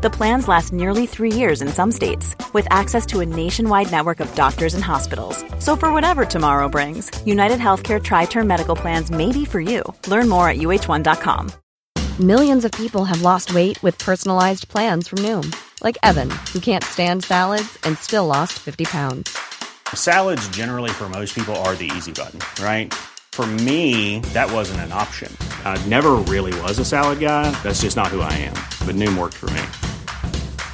The plans last nearly three years in some states, with access to a nationwide network of doctors and hospitals. So, for whatever tomorrow brings, United Healthcare Tri Term Medical Plans may be for you. Learn more at uh1.com. Millions of people have lost weight with personalized plans from Noom, like Evan, who can't stand salads and still lost 50 pounds. Salads, generally, for most people, are the easy button, right? For me, that wasn't an option. I never really was a salad guy. That's just not who I am. But Noom worked for me.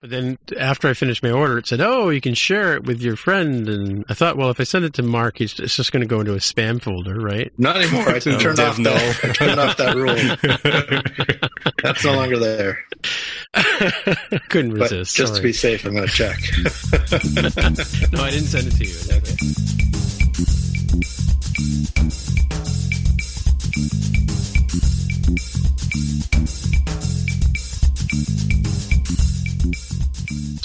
But then after I finished my order, it said, "Oh, you can share it with your friend." And I thought, well, if I send it to Mark, it's it's just going to go into a spam folder, right? Not anymore. I turned off that. I turned off that rule. That's no longer there. Couldn't But resist. just to be safe, I'm going to check. no, I didn't send it to you. Okay.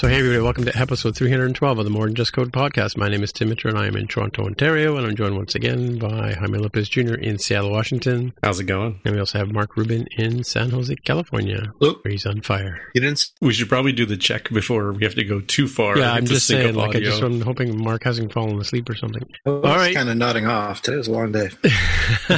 So, hey, everybody, welcome to episode 312 of the More Than Just Code podcast. My name is Tim Mitchell, and I am in Toronto, Ontario, and I'm joined once again by Jaime Lopez Jr. in Seattle, Washington. How's it going? And we also have Mark Rubin in San Jose, California, Look, where he's on fire. you didn't. s- We should probably do the check before we have to go too far. yeah, I'm just saying, up like, I audio. just, I'm hoping Mark hasn't fallen asleep or something. I was All right. kind of nodding off. Today was a long day,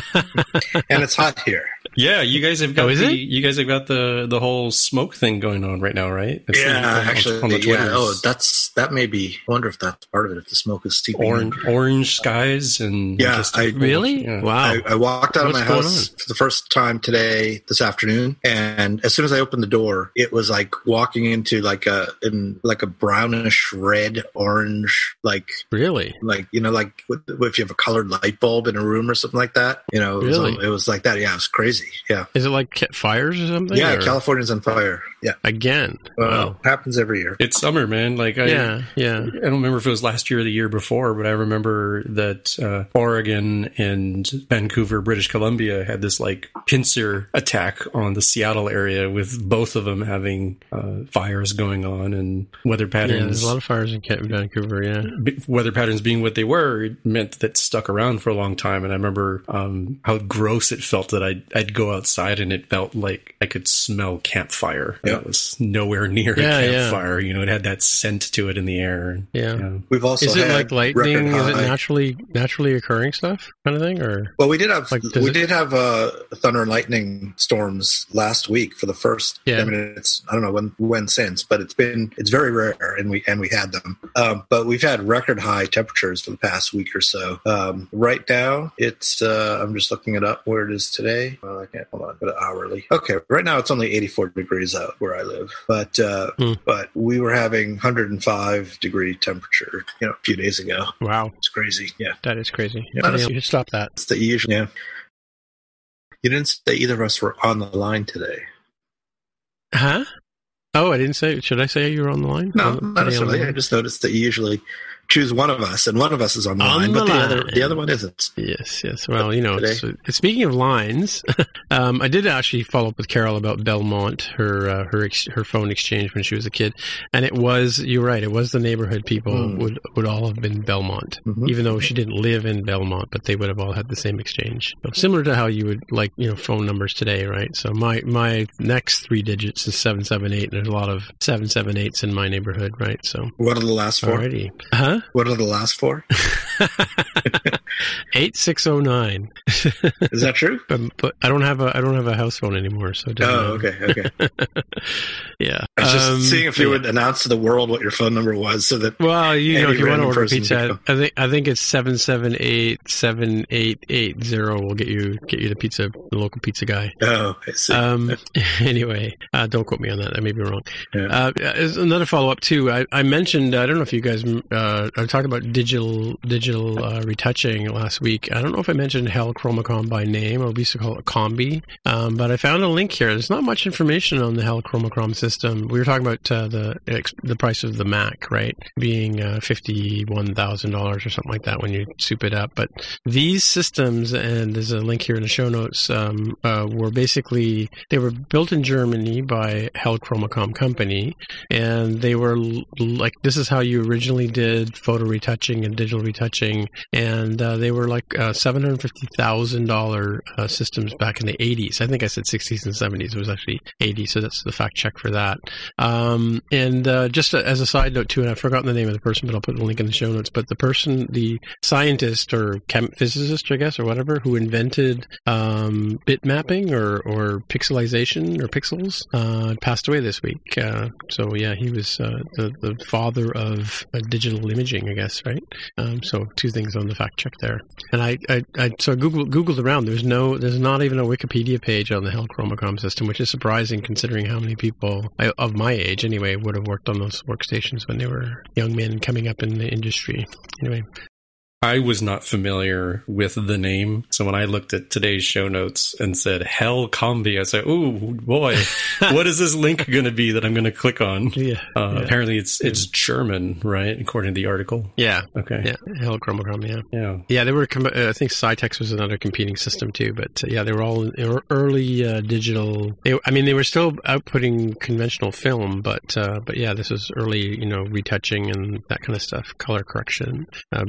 and it's hot here. Yeah, you guys have got Oh, is the it? you guys have got the the whole smoke thing going on right now, right? It's yeah, on- on- actually, on the yeah. Oh, that's that may be. I wonder if that's part of it. If the smoke is seeping. in. orange orange skies and Yeah, just I- Really? yeah. Wow. I, I walked out What's of my house on? for the first time today, this afternoon, and as soon as I opened the door, it was like walking into like a in like a brownish red orange, like really? like you know like if you have a colored light bulb in a room or something like that. You know, it was, Really? it was like that. Yeah, it was crazy. Yeah, Is it like fires or something? yeah. or- California's on fire. Yeah, Again. well, happens every year. It's summer, man. Like I, Yeah, yeah. I don't remember if it was last year or the year before, but I remember that uh, Oregon and Vancouver, British Columbia, had this like pincer attack on the Seattle area, with both of them having uh, fires going on and weather Yeah, patterns. there's a lot of fires in Vancouver, yeah. b- weather patterns being what they were it meant that stuck around for a long time and i remember um, how gross it felt that I'd, I'd go outside and it felt like i could smell campfire and Yeah. it was nowhere near Yeah, a yeah. campfire you know it had that scent to it in the air Yeah. Yeah. We've also Is it had like lightning? Is it naturally naturally occurring stuff kind of thing? Or Well, we did have Like, we it- did have uh, thunder and lightning storms last week for the first. Yeah. I mean, it's I don't know when when since, but it's been it's very rare, and we and we had them. Um, but we've had record high temperatures for the past week or so. Um, right now, it's uh, I'm just looking it up where it is today. Well, I can't hold on, but hourly. Okay, right now it's only 84 degrees out where I live, but uh, Hmm. but we were having 105 degree temperature, you know, a few days ago. wow, It's crazy. Yeah. that is crazy. Yeah. Yeah, you should stop that. It's the usual. Yeah. You didn't say either of us were on the line today. Huh? Oh, I didn't say. Should I say you were on the line? No, not necessarily. I just noticed that you usually choose one of us, and one of us is on the On line, the but the other the other one isn't. Yes, yes. Well, you know, it's, speaking of lines, um, I did actually follow up with Carol about Belmont, her uh, her ex- her phone exchange when she was a kid, and it was you're right, it was the neighborhood people Mm. would would all have been Belmont, Mhm. even though she didn't live in Belmont, but they would have all had the same exchange, So similar to how you would like you know phone numbers today, right? So my my next three digits is seven seven eight, and there's a lot of seven seven eights in my neighborhood, right? So What are the last four? alrighty, huh? What are the last four? Eight six oh nine. Is that true? But, but I don't have a I don't have a house phone anymore, so Oh, matter. okay, okay. just seeing if you would announce to the world what your phone number was, so that well, you know, if you want to order pizza. I think I think it's seven seven eight seven eight eight zero will get you get you the pizza, the local pizza guy. Oh, I see. Um, anyway, uh, don't quote me on that. I may be wrong. Yeah. Uh, another follow up too. I, I mentioned. I don't know if you guys. Uh, I talked about digital digital uh, retouching last week. I don't know if I mentioned Hell Chromacom by name, or we used to call it Combi. Um, but I found a link here. There's not much information on the Hell Chromacom system. We were talking about uh, the the price of the Mac, right, being uh, fifty one thousand dollars or something like that when you soup it up. But these systems, and there's a link here in the show notes, um, uh, were basically they were built in Germany by Hell Chromacom company, and they were l- like this is how you originally did photo retouching and digital retouching, and uh, they were like uh, seven hundred fifty thousand uh, systems back in the eighties. I think I said sixties and seventies. It was actually eighty, so that's the fact check for that. Um, and uh, just as a side note too, and I've forgotten the name of the person, but I'll put the link in the show notes. But the person, the scientist or chem- physicist, I guess, or whatever, who invented um, bit mapping or, or pixelization or pixels, uh, passed away this week. Uh, so yeah, he was the the father of digital imaging, I guess, right? Um, so two things on the fact check there. And I, I, I so I Googled googled around. There's no, there's not even a Wikipedia page on the Hell Chromacom system, which is surprising considering how many people I, of my age anyway would have worked on those workstations when they were young men coming up in the industry. Anyway, I was not familiar with the name, so when I looked at today's show notes and said "Hell Combi," I said, "Oh boy, what is this link going to be that I'm going to click on?" yeah, Uh, yeah. Apparently, it's it's German, right? According to the article. yeah, Okay. yeah, Hell Chromacom, yeah. Yeah. Yeah, they were. Com- uh, I think Scitex was another competing system too, but uh, yeah, they were all in ear- early uh, digital. They, I mean, they were still outputting conventional film, but uh, but yeah, this was early, you know, retouching and that kind of stuff, color correction, uh,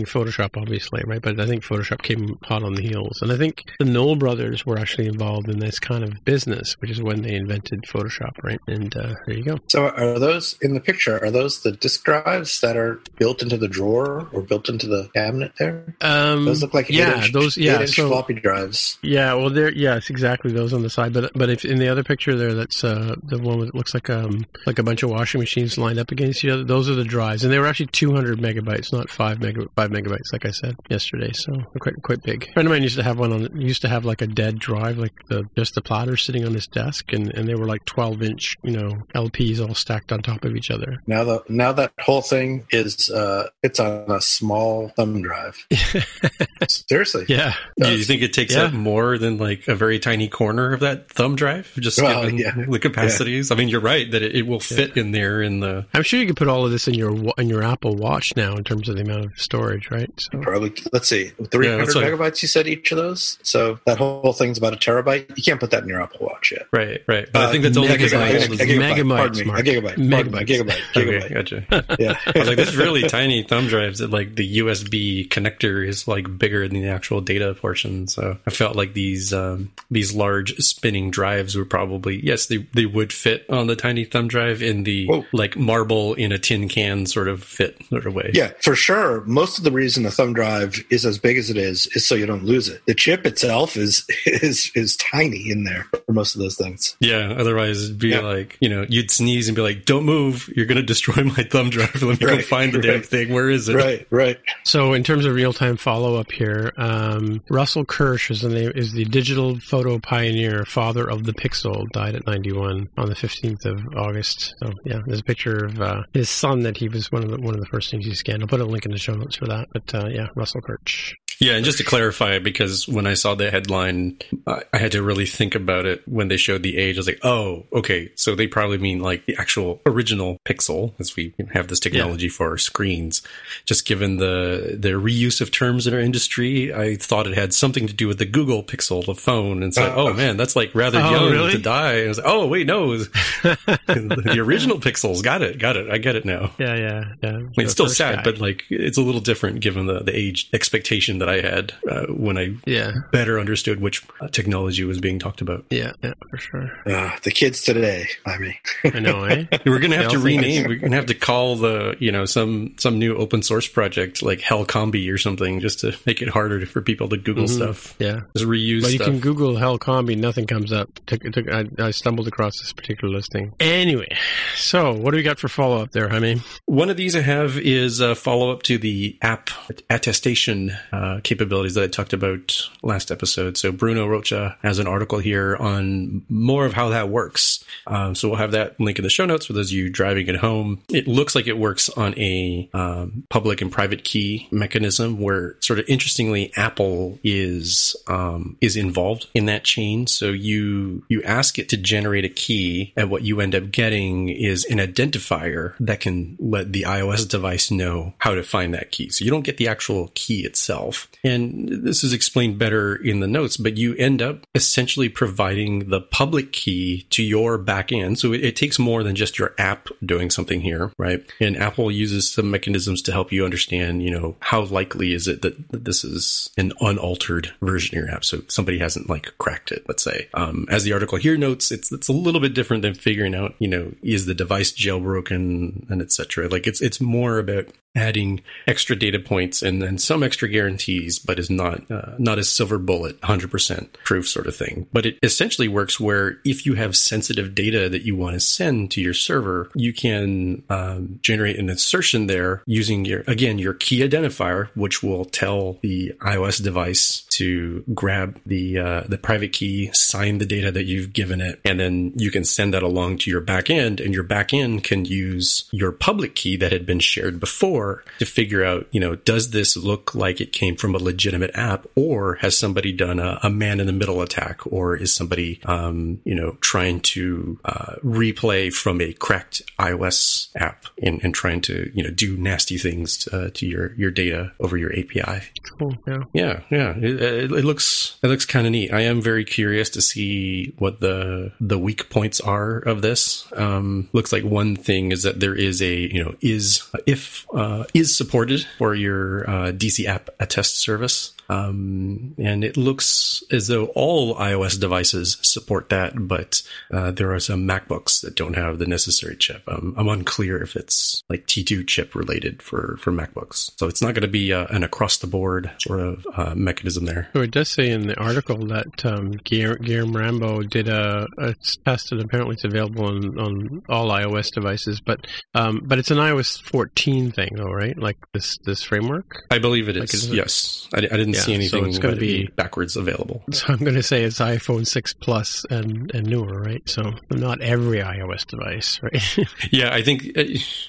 predating Photoshop, obviously, right? But I think Photoshop came hot on the heels, and I think the Knoll brothers were actually involved in this kind of business, which is when they invented Photoshop, right? And uh, there you go. So are those in the picture? Are those the disk drives that are built into the drawer or built into the cabinet there? Um, Those look like yeah, eight-inch, those yeah, so, floppy drives. Yeah, well, there, yes, exactly those on the side. But but if in the other picture there, that's uh, the one with looks like um like a bunch of washing machines lined up against each other. Those are the drives, and they were actually 200 megabytes, not five mega five megabytes, like I said yesterday. So quite quite big. A friend of mine used to have one on. Used to have like a dead drive, like the just the platter sitting on his desk, and and they were like 12 inch, you know, LPs all stacked on top of each other. Now the now that whole thing is uh it's on a small thumb drive. Seriously. yeah, Do you think it takes Yeah. up more than like a very tiny corner of that thumb drive? Just Well, given yeah. the capacities. I mean, you're right that it, it will fit in there in the. I'm sure you could put all of this in your in your Apple Watch now in terms of the amount of storage, right? So Probably let's see, three Yeah, hundred what- megabytes. You said each of those, so that whole thing's about a terabyte. You can't put that in your Apple Watch yet. Right, right. But I Uh, think that's only because gigabyte, I a gigabyte, me, a gigabyte, pardon me, a Megabytes. gigabyte, Okay, gigabyte. gotcha. Yeah, I was like, this really tiny thumb drives that like the USB connector is like bigger than the actual data portion. So I felt like these um, these large spinning drives were probably yes they they would fit on the tiny thumb drive in the Whoa. like marble in a tin can sort of fit sort of way. Yeah, for sure. Most of the reason the thumb drive is as big as it is is so you don't lose it. The chip itself is is is tiny in there for most of those things. Yeah, otherwise it'd be Yeah. like, you know, you'd sneeze and be like, "Don't move! You're gonna destroy my thumb drive. Let me go find the damn thing. Where is it?" Right, right. So, in terms of real-time follow-up here, um, Russell Kirsch is the name is the digital photo pioneer, father of the Pixel. Died at 91 on the 15th of August. So, yeah, there's a picture of uh, his son that he was one of the one of the first things he scanned. I'll put a link in the show notes for that. But uh, yeah, Russell Kirsch. Yeah, and just to clarify, because when I saw the headline, I I had to really think about it when they showed the age. I was like, oh, okay, so they probably mean like the actual original Pixel, as we have this technology for our screens. Just given the the reuse of terms in our industry, I thought it had something to do with the Google Pixel, the phone. And so, like, Uh, oh man, that's like rather Oh, young really? to die. And I was like, oh wait, no, was the original Pixels. Got it, got it. I get it now. Yeah, yeah, yeah. I mean, it's still sad, but like it's a little different given the, the age expectation that I had uh, when I Yeah. better understood which uh, technology was being talked about. Yeah, yeah, for sure. Uh, the kids today. I mean, I know, eh? We're gonna have to rename. We're gonna have to call the you know some some new open source project like Hellcombi or something just to make it harder for people to Google stuff. Yeah. Just reuse But you stuff. can Google Hell Combi, nothing comes up. Took, took, I, I stumbled across this particular listing. Anyway, so what do we got for follow up there, Jaime? One of these I have is a follow up to the app attestation uh, capabilities that I talked about last episode. So Bruno Rocha has an article here on more of how that works. Um, so we'll have that link in the show notes for those of you driving it home. It looks like it works on a um, public and private key mechanism where, sort of interestingly, Apple is um, is involved in that chain. So you you ask it to generate a key, and what you end up getting is an identifier that can let the iOS device know how to find that key. So you don't get the actual key itself. And this is explained better in the notes, but you end up essentially providing the public key to your backend. So it, it takes more than just your app doing something here, right? And Apple uses some mechanisms to help you understand, you know, how likely is it that, that this is an unaltered version of your app. So somebody hasn't like cracked it, let's say. Um, as the article here notes, it's, it's a little bit different than figuring out, you know, is the device jailbroken and etc. Like it's, it's more about adding extra data points and then some extra guarantees, but is not uh, not a silver bullet, 100% proof sort of thing. But it essentially works where if you have sensitive data that you want to send to your server, you can um, generate an assertion there using your again your key identifier, which will tell the iOS device to grab the uh, the private key, sign the data that you've given it, and then you can send that along to your backend, and your backend can use your public key that had been shared before to figure out, you know, does this look like it came from a legitimate app, or has somebody done a, a man in the middle attack, or is somebody, um, you know, trying to uh, replay from a cracked iOS app and, and trying to, you know, do nasty things uh, to your your data over your API. Cool. Yeah. Yeah, yeah. It, it, it looks it looks kind of neat. I am very curious to see what the the weak points are of this. Um, looks like one thing is that there is a you know is if uh, is supported for your uh, DCAppAttestService. Um, and it looks as though all iOS devices support that, but uh, there are some MacBooks that don't have the necessary chip. Um, I'm unclear if it's like T2 chip related for, for MacBooks. So it's not going to be uh, an across the board sort of uh, mechanism there. So it does say in the article that um, Guilherme Rambo did a, a test, and apparently it's available on, on all iOS devices. But um, but it's an iOS 14 thing, though, right? Like this this framework. I believe it Like is. it's yes, I, I didn't Yeah, see anything so it's gonna be- backwards available. So I'm going to say it's iPhone 6 Plus and and newer, right? So not every iOS device, right? Yeah, I think uh,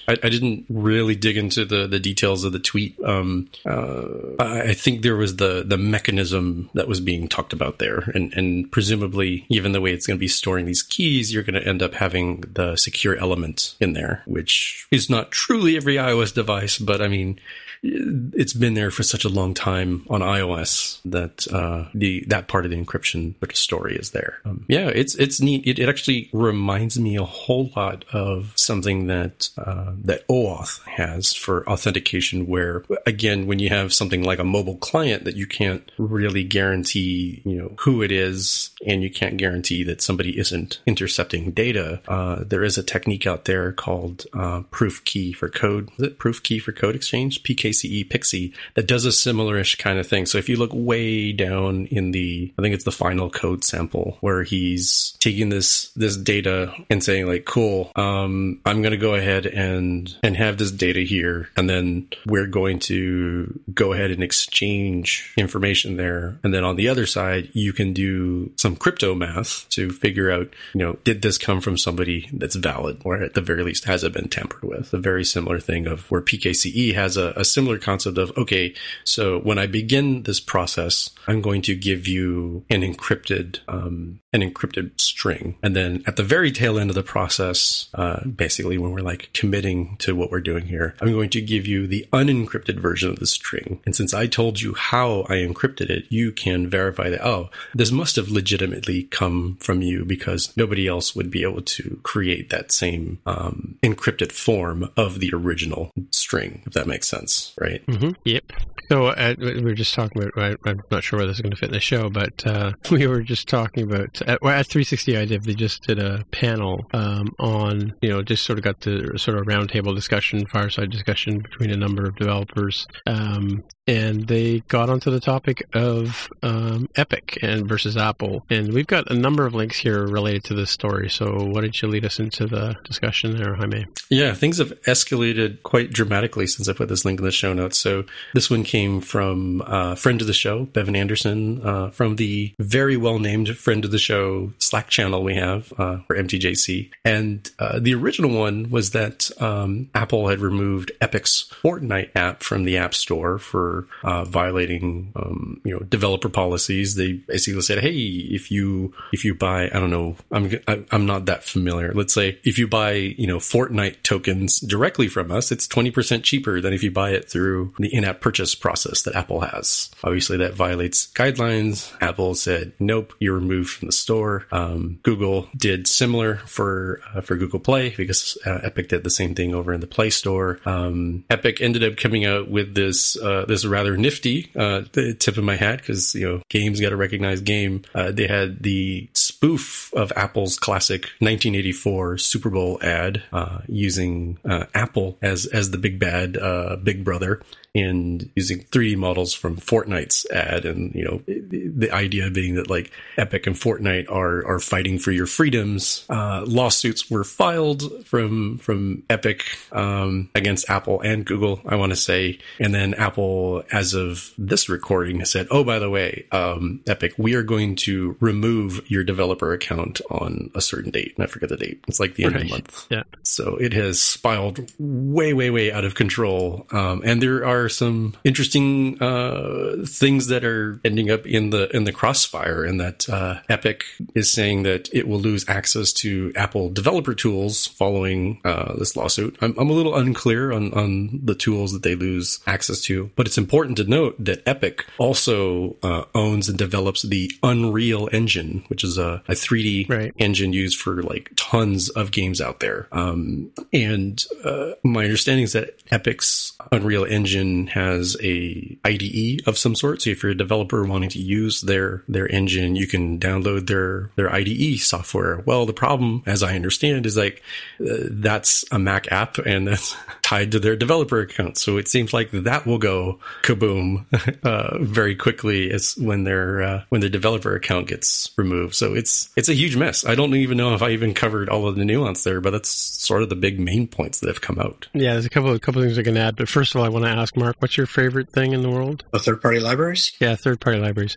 I, I didn't really dig into the, the details of the tweet. Um, uh, I I think there was the the mechanism that was being talked about there, and and presumably, even the way it's going to be storing these keys, you're going to end up having the secure element in there, which is not truly every iOS device, but I mean. It's been there for such a long time on iOS that uh, the that part of the encryption sort of story is there. Um, yeah, it's it's neat. It, it actually reminds me a whole lot of something that uh, that OAuth has for authentication. Where again, when you have something like a mobile client that you can't really guarantee, you know, who it is, and you can't guarantee that somebody isn't intercepting data. Uh, there is a technique out there called uh, proof key for code. Is it proof key for code exchange? PKCE Pixie that does a similarish kind of thing. So if you look way down in the, I think it's the final code sample where he's taking this this data and saying like, cool, um, I'm going to go ahead and and have this data here, and then we're going to go ahead and exchange information there, and then on the other side, you can do some crypto math to figure out, you know, did this come from somebody that's valid, or at the very least has it been tampered with? A very similar thing of where PKCE has a, a similar concept of, okay, so when I begin this process, I'm going to give you an encrypted um, an encrypted string. And then at the very tail end of the process, uh, basically when we're like committing to what we're doing here, I'm going to give you the unencrypted version of the string. And since I told you how I encrypted it, you can verify that, oh, this must have legitimately come from you because nobody else would be able to create that same um, encrypted form of the original string, if that makes sense, right? Mm-hmm. Yep. So uh, we were just talking about. I, am not sure where this is going to fit in the show, but uh, we were just talking about at, at 360iDev. They just did a panel um, on you know just sort of got the sort of roundtable discussion, fireside discussion between a number of developers, um, and they got onto the topic of um, Epic and versus Apple. And we've got a number of links here related to this story. So why don't you lead us into the discussion there, Jaime? Yeah, things have escalated quite dramatically since I put this link in the show notes. So this one came from a uh, friend of the show, Bevan Anderson, uh, from the very well named friend of the show Slack channel we have uh, for MTJC. And uh, the original one was that um, Apple had removed Epic's Fortnite app from the App Store for uh, violating, um, you know, developer policies. They basically said, "Hey, if you if you buy, I don't know, I'm I'm not that familiar. Let's say if you buy, you know, Fortnite tokens directly from us, it's twenty percent cheaper than if you buy it through the in-app purchase process that Apple has. Obviously, that violates guidelines. Apple said, "Nope, you're removed from the store." Um, Google did similar for uh, for Google Play because uh, Epic did the same thing over in the Play Store. Um, Epic ended up coming out with this uh, this rather nifty uh, tip of my hat because you know games got to recognize game. Uh, they had the spoof of Apple's classic 1984 Super Bowl ad uh, using Apple as as the big bad Big Brother and using 3D models from Fortnite's ad. And, you know, the idea being that like Epic and Fortnite are, are fighting for your freedoms. Uh, lawsuits were filed from, from Epic, um, against Apple and Google, I want to say. And then Apple, as of this recording, said, Oh, by the way, um, Epic, we are going to remove your developer account on a certain date. And I forget the date. It's like the end right. of the month. Yeah. So it has spiraled way, way, way out of control. Um, and there are are some interesting uh, things that are ending up in the in the crossfire, and that uh, Epic is saying that it will lose access to Apple developer tools following uh, this lawsuit. I'm, I'm, a little unclear on on the tools that they lose access to, but it's important to note that Epic also uh, owns and develops the Unreal Engine, which is a, a 3D right. engine used for like tons of games out there. Um, and uh, my understanding is that Epic's Unreal Engine has a IDE of some sort. So if you're a developer wanting to use their their engine, you can download their their IDE software. Well, the problem, as I understand, is like uh, that's a Mac app and that's tied to their developer account. So it seems like that will go kaboom uh, very quickly as when their uh, when their developer account gets removed. So it's it's a huge mess. I don't even know if I even covered all of the nuance there, but that's sort of the big main points that have come out. Yeah, there's a couple of couple of things I can add. But first of all, I want to ask Mark, what's your favorite thing in the world? The third party libraries? Yeah, third party libraries.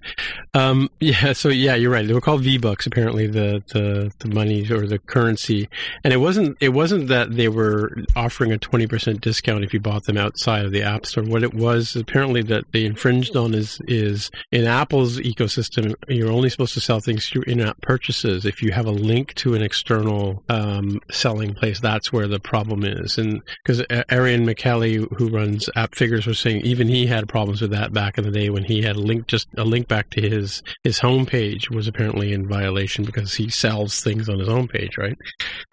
Um, yeah, so yeah, you're right. They were called V Bucks, apparently the, the, the money or the currency. And it wasn't it wasn't that they were offering a twenty percent discount if you bought them outside of the App Store. What it was apparently that they infringed on is is in Apple's ecosystem, you're only supposed to sell things through in app purchases. If you have a link to an external um, selling place, that's where the problem is. And because Ariel Michaeli, who runs App Figure was saying even he had problems with that back in the day when he had a link just a link back to his his homepage was apparently in violation because he sells things on his homepage, right?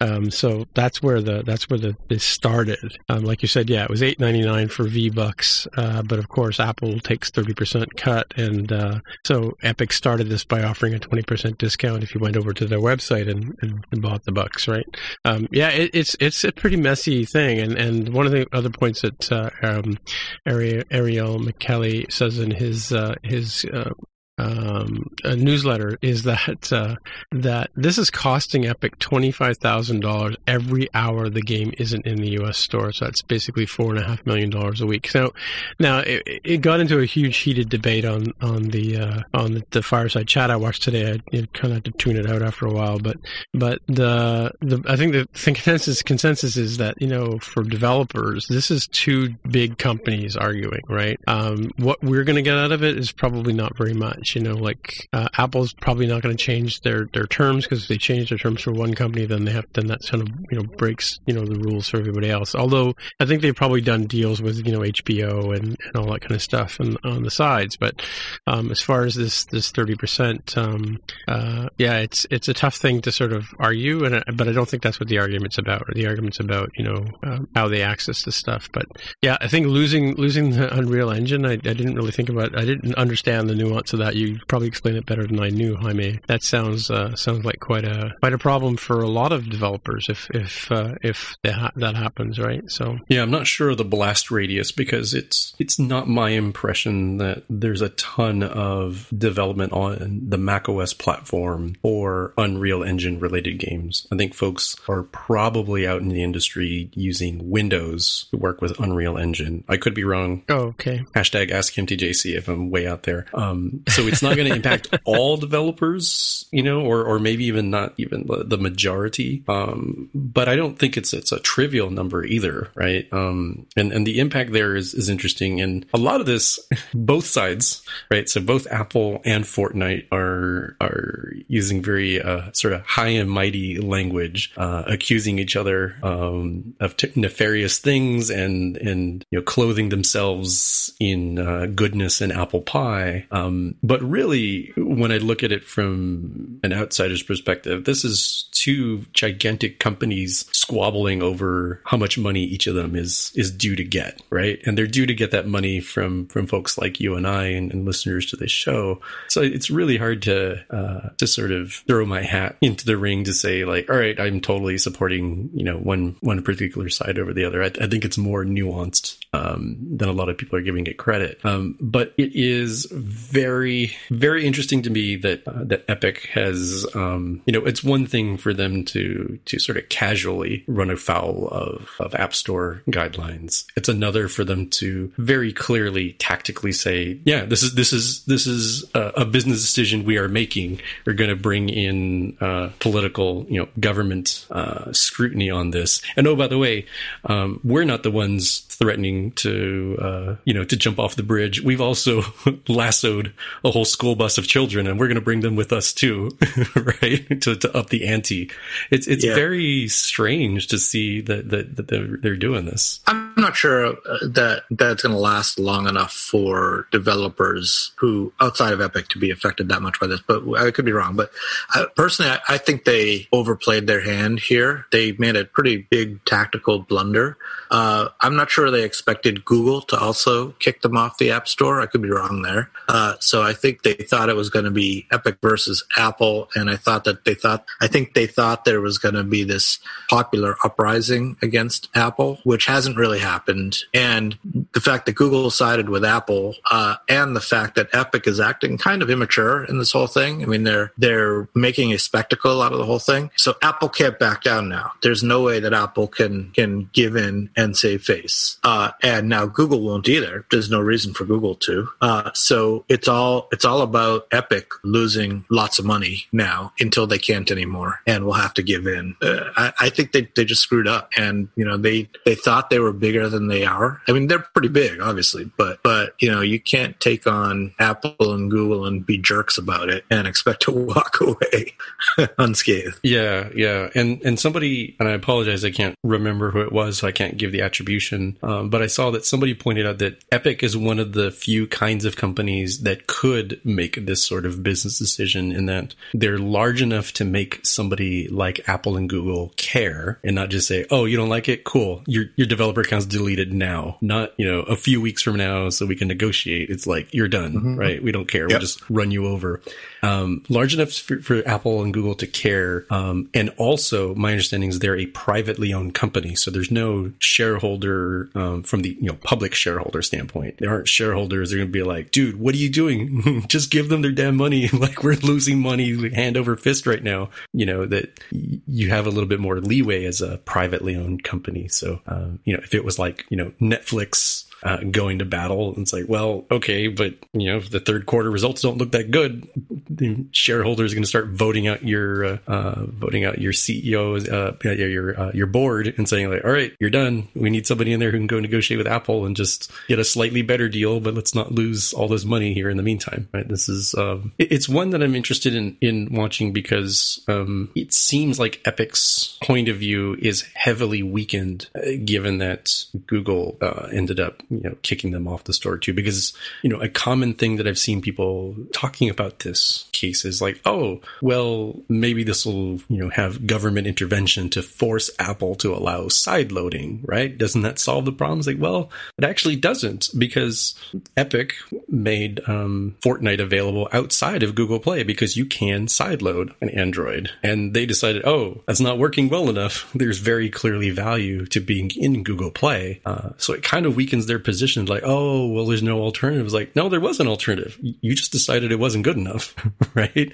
Um, so that's where the that's where the this started. Um, like you said, yeah, it was eight ninety nine for V Bucks, uh, but of course Apple takes thirty percent cut, and uh, so Epic started this by offering a twenty percent discount if you went over to their website and, and, and bought the bucks, right? Um, yeah, it, it's it's a pretty messy thing, and and one of the other points that uh, um, Ariel, Michaeli says in his uh, his uh, um, a newsletter is that uh, that this is costing Epic twenty five thousand dollars every hour the game isn't in the U.S. store. So that's basically four and a half million dollars a week. So now it, it, got into a huge heated debate on on the uh, on the, the, fireside chat I watched today. I kind of had to tune it out after a while, but but the the I think the, the consensus consensus is that you know for developers this is two big companies arguing, right? Um, what we're going to get out of it is probably not very much much. You know, like uh, Apple's probably not going to change their their terms because if they change their terms for one company, then they have then that kind of you know breaks you know the rules for everybody else. Although I think they've probably done deals with you know HBO and, and all that kind of stuff and, on the sides. But um, as far as this this thirty percent, um, uh, yeah, it's it's a tough thing to sort of argue, and but I don't think that's what the argument's about. The argument's about you know uh, how they access this stuff. But yeah, I think losing losing the Unreal Engine, I, I didn't really think about. I didn't understand the nuance of that. You probably explained it better than I knew, Jaime. That sounds uh, sounds like quite a quite a problem for a lot of developers if if uh, if that, that happens, right? So yeah, I'm not sure of the blast radius because it's it's not my impression that there's a ton of development on the macOS platform or Unreal Engine related games. I think folks are probably out in the industry using Windows to work with Unreal Engine. I could be wrong. Oh, okay. Hashtag ask him TJC if I'm way out there. Um, so it's not going to impact all developers, you know, or or maybe even not even the majority. Um, but I don't think it's it's a trivial number either, right? Um, and and the impact there is is interesting, and a lot of this, both sides, right? So both Apple and Fortnite are are using very uh, sort of high and mighty language, uh, accusing each other um, of t- nefarious things and and you know clothing themselves in uh, goodness and apple pie. Um, but really, when I look at it from an outsider's perspective, this is two gigantic companies squabbling over how much money each of them is is due to get, right? And they're due to get that money from from folks like you and I and, and listeners to this show. So it's really hard to uh, to sort of throw my hat into the ring to say like, all right, I'm totally supporting you know one one particular side over the other. I, I think it's more nuanced um, than a lot of people are giving it credit. Um, but it is very very interesting to me that uh, that Epic has um, you know it's one thing for them to to sort of casually run afoul of of App Store guidelines. It's another for them to very clearly tactically say, yeah, this is this is this is a, a business decision we are making. We're going to bring in uh, political, you know, government uh, scrutiny on this. And oh, by the way, um, we're not the ones threatening to, uh, you know, to jump off the bridge. We've also lassoed a whole school bus of children, and we're going to bring them with us too, right? to, to up the ante. It's it's yeah. very strange to see that that, that they're, they're doing this. I'm not sure uh, that that's going to last long enough for developers who outside of Epic to be affected that much by this, but I could be wrong. But I, personally, I, I think they overplayed their hand here. They made a pretty big tactical blunder. Uh, I'm not sure they expected Google to also kick them off the App Store. I could be wrong there. Uh, so I think they thought it was going to be Epic versus Apple, and I thought that they thought I think they thought there was going to be this popular uprising against Apple, which hasn't really happened. And the fact that Google sided with Apple, uh, and the fact that Epic is acting kind of immature in this whole thing. I mean, they're they're making a spectacle out of the whole thing. So Apple can't back down now. There's no way that Apple can can give in and save face. Uh, and now Google won't either. There's no reason for Google to. Uh, so it's all it's all about Epic losing lots of money now until they can't anymore, and will have to give in. Uh, I, I, think they they just screwed up, and you know they they thought they were bigger than they are. I mean, they're pretty big, obviously, but but you know you can't take on Apple and Google and be jerks about it and expect to walk away unscathed. Yeah, yeah, and and somebody and I apologize, I can't remember who it was, so I can't give the attribution. Um, but I saw that somebody pointed out that Epic is one of the few kinds of companies that could make this sort of business decision in that they're large enough to make somebody like Apple and Google care and not just say, "Oh, you don't like it? Cool. Your your developer account's deleted now, not you know a few weeks from now, so we can negotiate." It's like you're done, mm-hmm. right? We don't care. Yep. We'll just run you over. Um, large enough for, for, Apple and Google to care, um, and also my understanding is they're a privately owned company, so there's no shareholder um, from the you know public shareholder standpoint. There aren't shareholders. They're going to be like, "Dude, what are you doing? just give them their damn money. like we're losing money hand over fist right now." You know that you have a little bit more leeway as a privately owned company. So, um, you know, if it was like, you know, Netflix uh, going to battle. it's like, well, okay, but you know, if the third quarter results don't look that good, the shareholders are going to start voting out your uh, uh, voting out your CEO, uh, your uh, your board, and saying like, all right, you're done. We need somebody in there who can go negotiate with Apple and just get a slightly better deal, but let's not lose all this money here in the meantime. Right? This is um, it's one that I'm interested in in watching because um, it seems like Epic's point of view is heavily weakened, given that Google uh, ended up you know kicking them off the store too. Because you know a common thing that I've seen people talking about this case is like, oh, well, maybe this will you know have government intervention to force Apple to allow side loading, right? Doesn't that solve the problems? Like, well, it actually doesn't because Epic made um, Fortnite available outside of Google Play because you can sideload an Android. And they decided, oh, that's not working well enough. There's very clearly value to being in Google Play. Uh, so it kind of weakens their position like, oh, well, there's no alternative. It's like, no, there was an alternative. You just decided it wasn't good enough, right?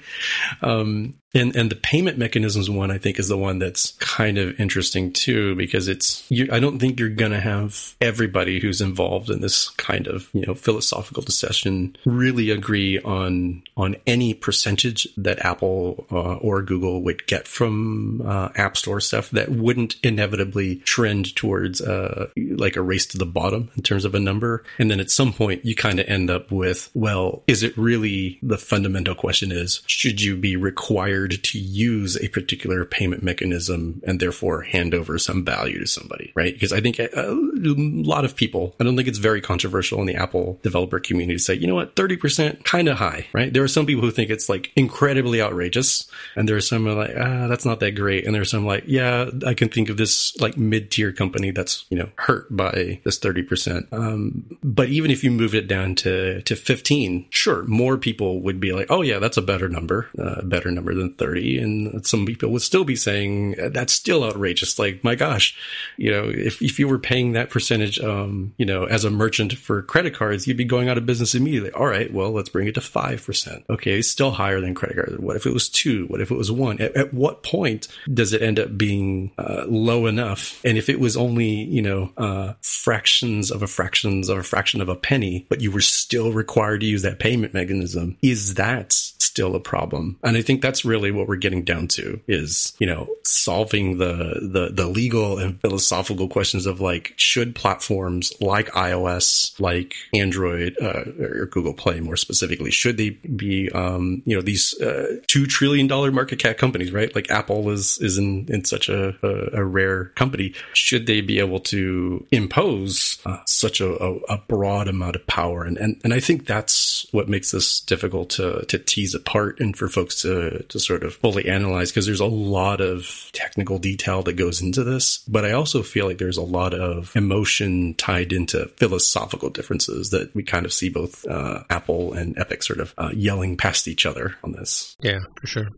Um, and and the payment mechanisms one I think is the one that's kind of interesting too because it's you, I don't think you're gonna have everybody who's involved in this kind of you know philosophical discussion really agree on on any percentage that Apple uh, or Google would get from uh, App Store stuff that wouldn't inevitably trend towards uh, like a race to the bottom in terms of a number. And then at some point you kind of end up with well is it really the fundamental question is should you be required required to use a particular payment mechanism and therefore hand over some value to somebody, right? Because I think a, a lot of people, I don't think it's very controversial in the Apple developer community to say, you know what, 30% kind of high, right? There are some people who think it's like incredibly outrageous. And there are some are like, ah, that's not that great. And there are some like, yeah, I can think of this like mid tier company that's, you know, hurt by this 30%. Um, but even if you move it down to, to 15, sure, more people would be like, oh yeah, that's a better number, uh, better number than 30 and some people would still be saying that's still outrageous. Like my gosh you know if, if you were paying that percentage um you know as a merchant for credit cards you'd be going out of business immediately. All right well let's bring it to 5% okay It's still higher than credit cards. What if it was 2 what if it was 1 at, at what point does it end up being uh, low enough? And if it was only you know uh, fractions of a fractions of a fraction of a penny but you were still required to use that payment mechanism is that still a problem and i think that's really what we're getting down to is, you know, solving the, the, the legal and philosophical questions of like, should platforms like iOS, like Android, uh, or Google Play more specifically, should they be, um, you know, these, uh, $2 trillion market cap companies, right? Like Apple is, is in, in such a, a, a rare company. Should they be able to impose uh, such a, a, a broad amount of power? And, and, and I think that's what makes this difficult to, to tease apart and for folks to, to sort of fully analyze because there's a lot of technical detail that goes into this. But I also feel like there's a lot of emotion tied into philosophical differences that we kind of see both uh, Apple and Epic sort of uh, yelling past each other on this. Yeah, for sure.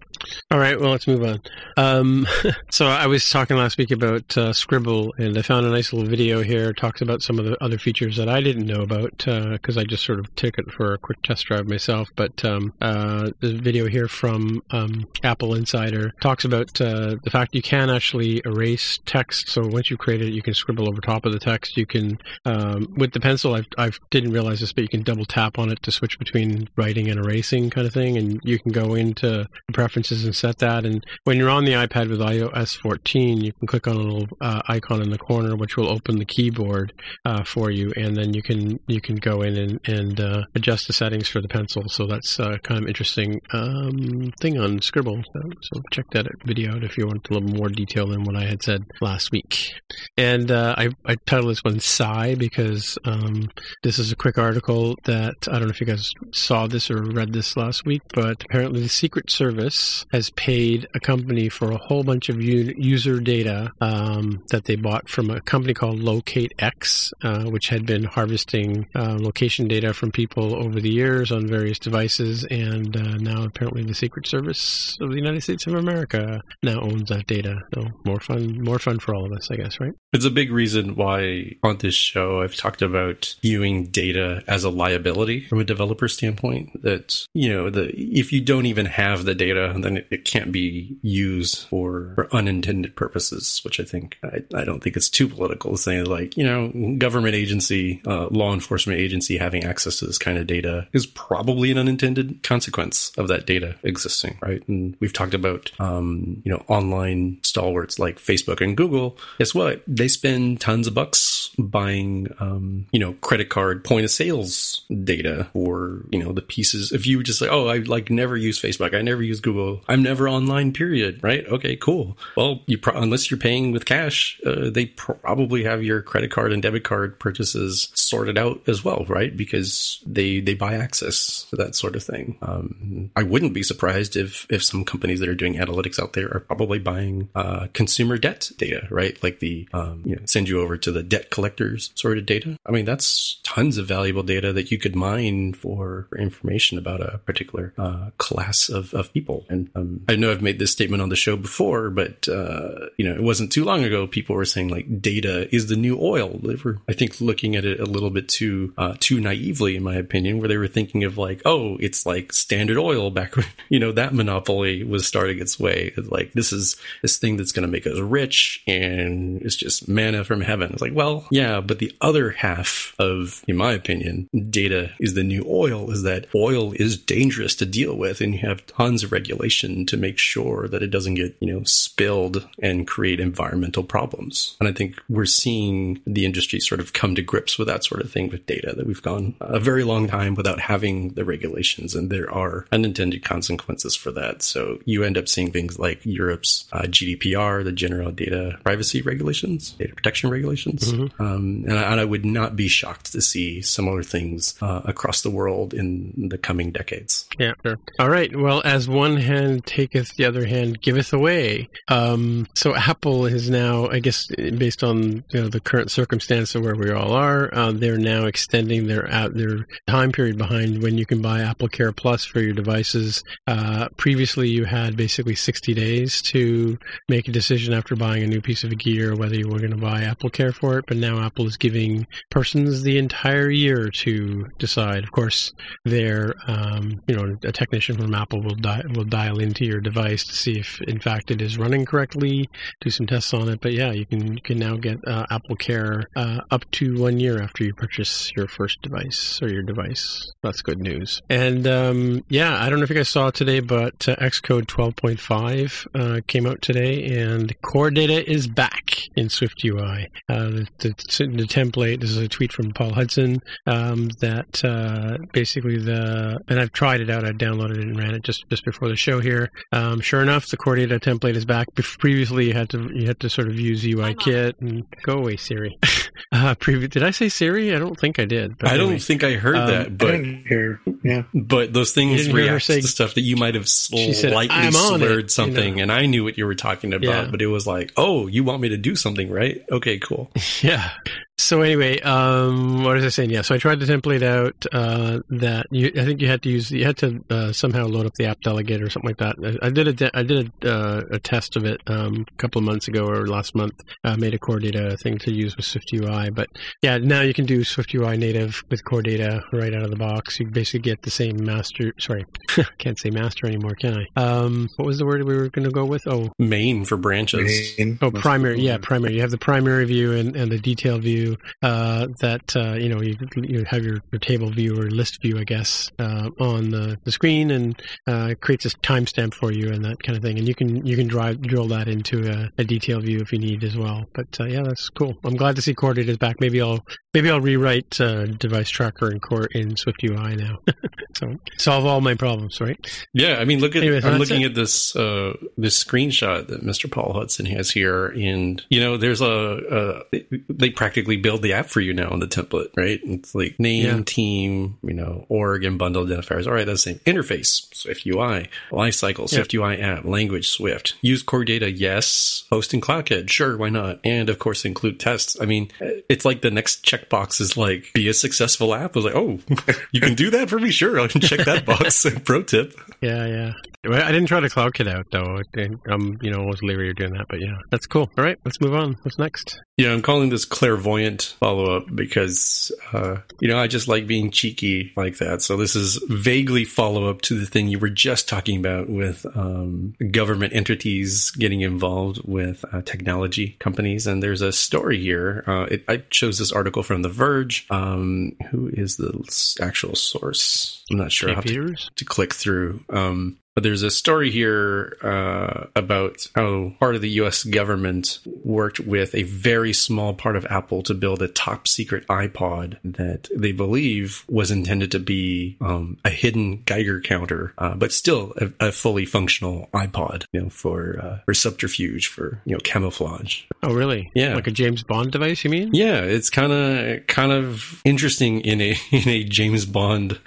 All right, well, let's move on. Um, so I was talking last week about uh, Scribble, and I found a nice little video here. Talks about some of the other features that I didn't know about because uh, I just sort of took it for a quick test drive myself. But um, uh, this video here from um, Apple Insider talks about uh, the fact you can actually erase text. So once you create it, you can scribble over top of the text. You can, um, with the pencil, I I didn't realize this, but you can double tap on it to switch between writing and erasing kind of thing, and you can go into preferences and set that. And when you're on the iPad with iOS 14, you can click on a little uh, icon in the corner, which will open the keyboard uh, for you, and then you can you can go in and, and uh, adjust the settings for the pencil. So that's uh, kind of interesting um, thing on Scribble. So, so, check that video out if you want a little more detail than what I had said last week. And uh, I I titled this one "Sigh" because um, this is a quick article that I don't know if you guys saw this or read this last week, but apparently the Secret Service has paid a company for a whole bunch of u- user data um, that they bought from a company called LocateX, uh, which had been harvesting uh, location data from people over the years on various devices, and uh, now apparently the Secret Service of the United States of America now owns that data. So more fun, more fun for all of us, I guess, right? It's a big reason why on this show I've talked about viewing data as a liability from a developer standpoint. That you know, the if you don't even have the data, then it, it can't be used for, for unintended purposes. Which I think I, I don't think it's too political to say like you know, government agency, uh, law enforcement agency having access to this kind of data is probably an unintended consequence of that data existing, right? And we've talked about um, you know online stalwarts like Facebook and Google. Guess what? They spend tons of bucks buying um, you know credit card point of sales data or you know the pieces. If you just say, oh, I like never use Facebook, I never use Google, I'm never online. Period. Right? Okay, cool. Well, you pro- unless you're paying with cash, uh, they probably have your credit card and debit card purchases sorted out as well, right? Because they they buy access to that sort of thing. Um, I wouldn't be surprised if if some companies that are doing analytics out there are probably buying uh, consumer debt data, right? Like the um, you know send you over to the debt collectors sort of data. I mean, that's tons of valuable data that you could mine for, for information about a particular uh, class of, of people. And um, I know I've made this statement on the show before, but uh, you know, it wasn't too long ago. People were saying like data is the new oil. They were, I think, looking at it a little bit too uh, too naively, in my opinion, where they were thinking of like, oh, it's like Standard Oil back when you know that monopoly was starting its way. Like this is this thing that's going to make us rich, and it's just manna from heaven. It's like, well, yeah, but the other half of, in my opinion, data is the new oil. Is that oil is dangerous to deal with, and you have tons of regulation to make sure that it doesn't get you know spilled and create environmental problems. And I think we're seeing the industry sort of come to grips with that sort of thing with data that we've gone a very long time without having the regulations, and there are unintended consequences for that. So you end up seeing things like Europe's uh, GDPR, the General Data Privacy Regulations, data protection regulations, mm-hmm. um, and, I, and, I, would not be shocked to see similar things uh, across the world in the coming decades. Yeah, sure. All right. Well, as one hand taketh, the other hand giveth away. Um, so Apple is now, I guess, based on you know, the current circumstance of where we all are, uh, they're now extending their out their time period behind when you can buy Apple Care Plus for your devices. Uh, previously, you had basically 60 days to make a decision after buying a new piece of gear whether you were going to buy Apple Care for it, but now Apple is giving persons the entire year to decide. Of course, there, um, you know, a technician from Apple will di- will dial into your device to see if, in fact, it is running correctly, do some tests on it. But yeah, you can you can now get uh, Apple Care uh, up to one year after you purchase your first device or your device. That's good news. And um, yeah, I don't know if you guys saw it today, but uh, Xcode 12.5 uh, came out today, and Core Data is back in Swift UI. Uh, the, the, the, template, this is a tweet from Paul Hudson, um, that uh, basically the, and I've tried it out, I downloaded it and ran it just, just before the show here. Um, sure enough, the core data template is back. Previously, you had to you had to sort of use UI kit and go away, Siri. uh, previ- did I say Siri? I don't think I did. I anyway. don't think I heard um, that, but hear, yeah. But those things react say, to stuff that you might have slightly said, slurred it, something, you know? and I knew what you were talking about, yeah. but it was like, oh, you want me to do something, right? Okay, cool. Yeah. So anyway, um, what was I saying? Yeah, so I tried to template out uh, that you, I think you had to use you had to uh, somehow load up the app delegate or something like that. I, I did a de- I did a, uh, a test of it um, a couple of months ago or last month. I made a core data thing to use with Swift UI, but yeah, now you can do Swift UI native with core data right out of the box. You basically get the same master. Sorry, can't say master anymore, can I? Um, what was the word we were going to go with? Oh, main for branches. Main. Oh, primary. Yeah, primary. You have the primary view and, and the detail view uh, that uh, you know you, you have your, your, table view or list view, I guess, uh, on the, the screen, and uh, creates a timestamp for you and that kind of thing. And you can you can drive drill that into a, a detail view if you need as well. But uh, yeah, that's cool. I'm glad to see is back. Maybe I'll maybe I'll rewrite uh, device tracker in Core in Swift UI now, so solve all my problems, right? Yeah, I mean, look at I'm looking it. at this this screenshot that Mr. Paul Hudson has here, and you know, there's a, a they practically automatically build the app for you now on the template, right? It's like name, Yeah. team, you know, org and bundle identifiers. All right, that's the same. Interface, Swift UI, lifecycle, Swift UI app, language, Swift. Use core data, yes. Host in CloudKit, sure, why not? And of course, include tests. I mean, it's like the next checkbox is like, be a successful app. I was like, oh, you can do that for me? Sure, I can check that box. Pro tip. Yeah, yeah. I didn't try to CloudKit out though. I think, Um, you know, I was leery of doing that, but yeah, that's cool. All right, let's move on. What's next? Yeah, I'm calling this clairvoyant follow up because, uh, you know, I just like being cheeky like that. So this is vaguely follow up to the thing you were just talking about with um, government entities getting involved with uh, technology companies. And there's a story here. Uh, it, I chose this article from The Verge. Um, who is the actual source? I'm not sure. I'll have to to click through. Um, but there's a story here uh, about how part of the U.S. government worked with a very small part of Apple to build a top secret iPod that they believe was intended to be um, a hidden Geiger counter, uh, but still a, a fully functional iPod, you know, for uh, for subterfuge, for you know, camouflage. Oh, really? Yeah. Like a James Bond device, you mean? Yeah, it's kind of kind of interesting in a in a James Bond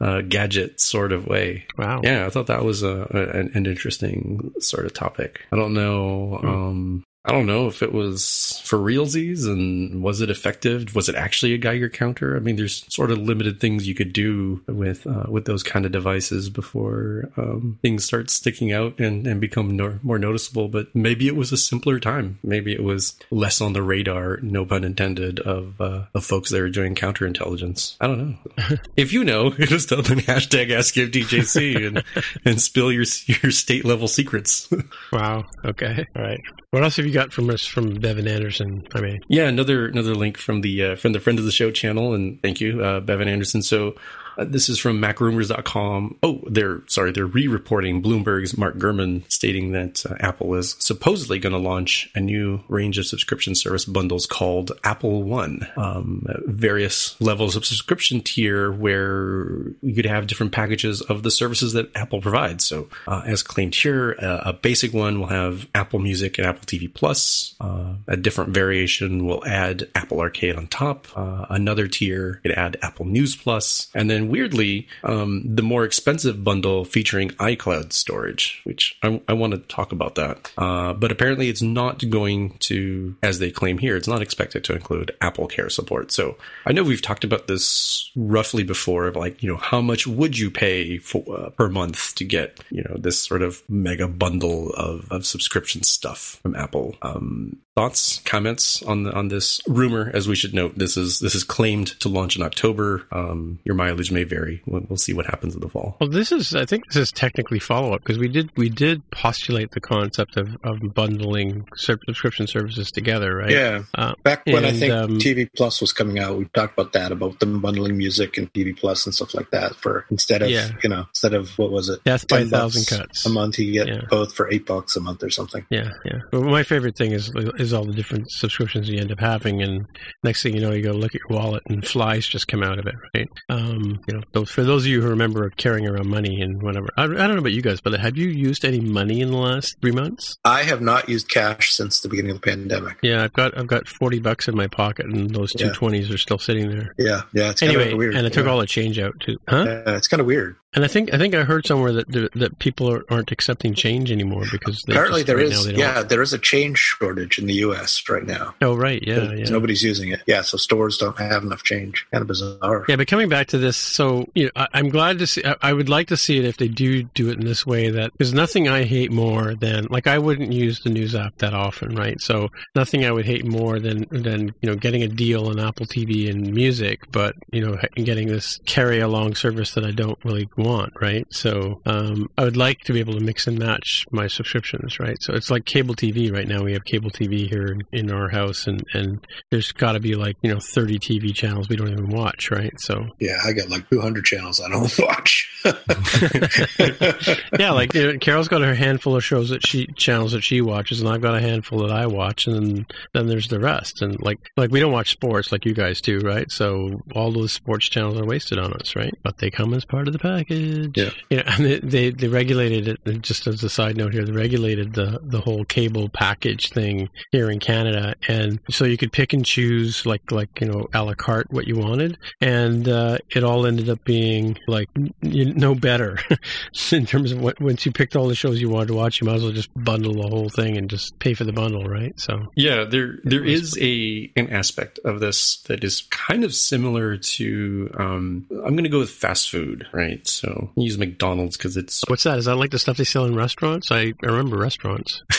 uh, gadget sort of way. Wow. Yeah, I thought that was a, a an, an interesting sort of topic. I don't know. Um, I don't know if it was for realsies and was it effective? Was it actually a Geiger counter? I mean, there's sort of limited things you could do with uh, with those kind of devices before um, things start sticking out and, and become nor- more noticeable. But maybe it was a simpler time. Maybe it was less on the radar, no pun intended, of uh, of folks that are doing counterintelligence. I don't know. if you know, just tell them hashtag AskMTJC and and spill your your state level secrets. Wow. Okay. All right. What else have you got from us from Bevan Anderson? I mean, Yeah, another another link from the uh, from the friend of the show channel, and thank you, uh, Bevan Anderson. So uh, this is from MacRumors.com. Oh, they're sorry, they're re-reporting Bloomberg's Mark Gurman stating that uh, Apple is supposedly going to launch a new range of subscription service bundles called Apple One. Um, various levels of subscription tier where you could have different packages of the services that Apple provides. So, uh, as claimed here, uh, a basic one will have Apple Music and Apple TV Plus. Uh, a different variation will add Apple Arcade on top. Another tier could add Apple News Plus, and then weirdly, um, the more expensive bundle featuring iCloud storage, which I, I want to talk about that. Uh, but apparently, it's not going to, as they claim here, it's not expected to include Apple Care support. So I know we've talked about this roughly before, like you know how much would you pay for uh, per month to get you know this sort of mega bundle of, of subscription stuff from Apple. Um, thoughts, comments on the, on this rumor? As we should note, this is this is claimed to launch in October. Um, your mileage may vary. We'll, we'll see what happens in the fall. well, this is I think this is technically follow up because we did we did postulate the concept of, of bundling sub- subscription services together, right? Yeah. Uh, Back when I think um, TV Plus was coming out, we talked about that about them bundling music and TV Plus and stuff like that for instead of Yeah. you know instead of what was it Death by a thousand cuts. a month you get Yeah. both for eight bucks a month or something. Yeah, yeah. Well, my favorite thing is is all the different subscriptions you end up having, and next thing you know, you go look at your wallet, and flies just come out of it, right? Um, you know, for those of you who remember carrying around money and whatever, I, I don't know about you guys, but have you used any money in the last three months? I have not used cash since the beginning of the pandemic. Yeah, I've got I've got forty bucks in my pocket, and those two twenties Yeah. are still sitting there. Yeah, yeah. It's kind Anyway, of weird. and I took yeah. all the change out too, huh? Yeah, it's kind of weird. And I think I think I heard somewhere that that, people are, aren't accepting change anymore because Apparently, just, there right is. yeah, there is a change shortage in the U.S. right now. Oh right, yeah, yeah. Nobody's using it. Yeah, so stores don't have enough change. Kind of bizarre. Yeah, but coming back to this, so you know, I, I'm glad to see. I, I would like to see it if they do do it in this way. That there's nothing I hate more than like I wouldn't use the news app that often, right? So nothing I would hate more than than you know getting a deal on Apple TV and music, but you know getting this carry along service that I don't really want, right? So um, I would like to be able to mix and match my subscriptions, right? So it's like cable TV right now. We have cable TV here in, in our house, and and there's got to be like you know 30 TV channels we don't even watch, right? So Yeah, I got like 200 channels I don't watch. yeah, like you know, Carol's got her handful of shows that she channels that she watches, and I've got a handful that I watch, and then, then there's the rest. And like like we don't watch sports like you guys do, right? So all those sports channels are wasted on us, right? But they come as part of the package. Package. Yeah. You know, and they, they they regulated it. Just as a side note here, they regulated the the whole cable package thing here in Canada, and so you could pick and choose like like you know a la carte what you wanted, and uh, it all ended up being like you, no better in terms of what once you picked all the shows you wanted to watch, you might as well just bundle the whole thing and just pay for the bundle, right? So Yeah, there there is a an aspect of this that is kind of similar to um, I'm going to go with fast food, right? So I use McDonald's because it's what's that? Is that like the stuff they sell in restaurants? I, I remember restaurants.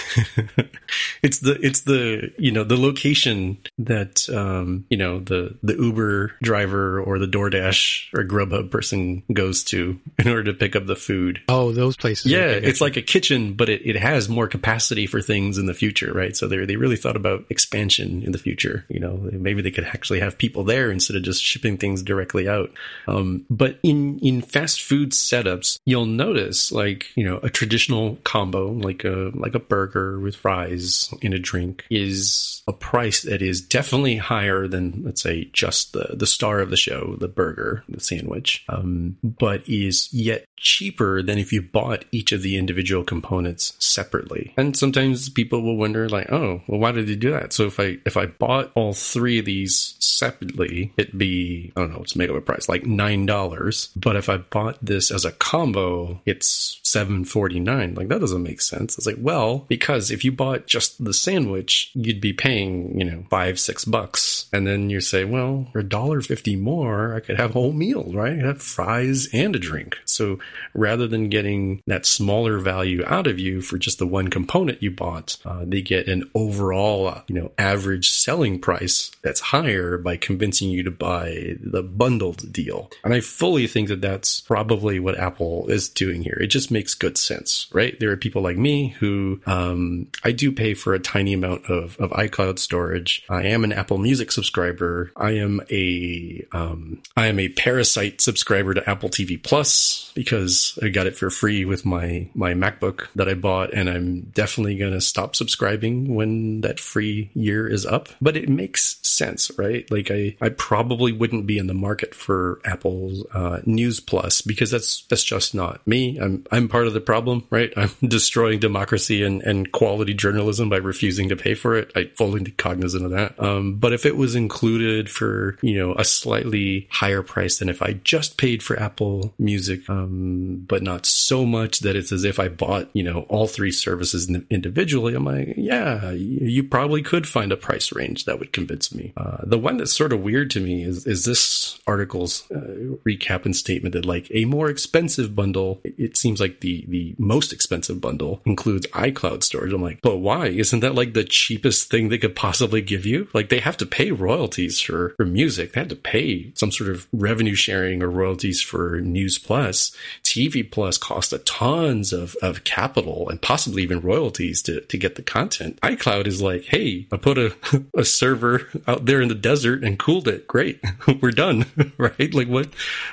it's the it's the you know the location that um, you know the the Uber driver or the DoorDash or Grubhub person goes to in order to pick up the food. Oh, those places. Yeah, it's like a kitchen, but it, it has more capacity for things in the future, right? So they they really thought about expansion in the future. You know, maybe they could actually have people there instead of just shipping things directly out. Um, but in in fast food setups, you'll notice like you know a traditional combo like a like a burger with fries in a drink is a price that is definitely higher than let's say just the the star of the show, the burger, the sandwich, um, but is yet cheaper than if you bought each of the individual components separately. And sometimes people will wonder like, oh, well why did they do that? So if I if I bought all three of these separately, it'd be I don't know, let's make up a price like nine dollars. But if I bought this as a combo, it's seven forty nine. Like that doesn't make sense. It's like, well, because if you bought just the sandwich, you'd be paying, you know, five, six bucks. And then you say, well, for a dollar fifty more, I could have a whole meal, right? I could have fries and a drink. So rather than getting that smaller value out of you for just the one component you bought, uh, they get an overall, you know, average selling price that's higher by convincing you to buy the bundled deal. And I fully think that that's probably what Apple is doing here. It just makes good sense, right? There are people like me who, um, I do pay for a tiny amount of, of iCloud storage. I am an Apple Music subscriber. I am a, um, I am a Parasite subscriber to Apple TV Plus because I got it for free with my, my MacBook that I bought. And I'm definitely going to stop subscribing when that free year is up. But it makes sense, right? Like I, I probably wouldn't be in the market for Apple's, uh, News Plus because that's, that's just not me. I'm, I'm part of the problem, right? I'm destroying democracy and, and quality journalism by refusing to pay for it. I fully cognizant of that. Um, but if it was included for, you know, a slightly higher price than if I just paid for Apple Music, um, but not so much that it's as if I bought, you know, all three services individually, I'm like, yeah, you, you probably could find a price range that would convince me. Uh, the one that's sort of weird to me is, is this article's uh, recap and statement that like a more expensive bundle, it, seems like the, the most expensive bundle includes iCloud storage. I'm like, but why? Isn't that like the cheapest thing they could possibly give you? Like they have to pay royalties for, for music. They have to pay some sort of revenue sharing or royalties for News Plus. TV Plus cost a tons of, of capital and possibly even royalties to, to get the content. iCloud is like, hey, I put a, a server out there in the desert and cooled it. Great. We're done. right? Like what,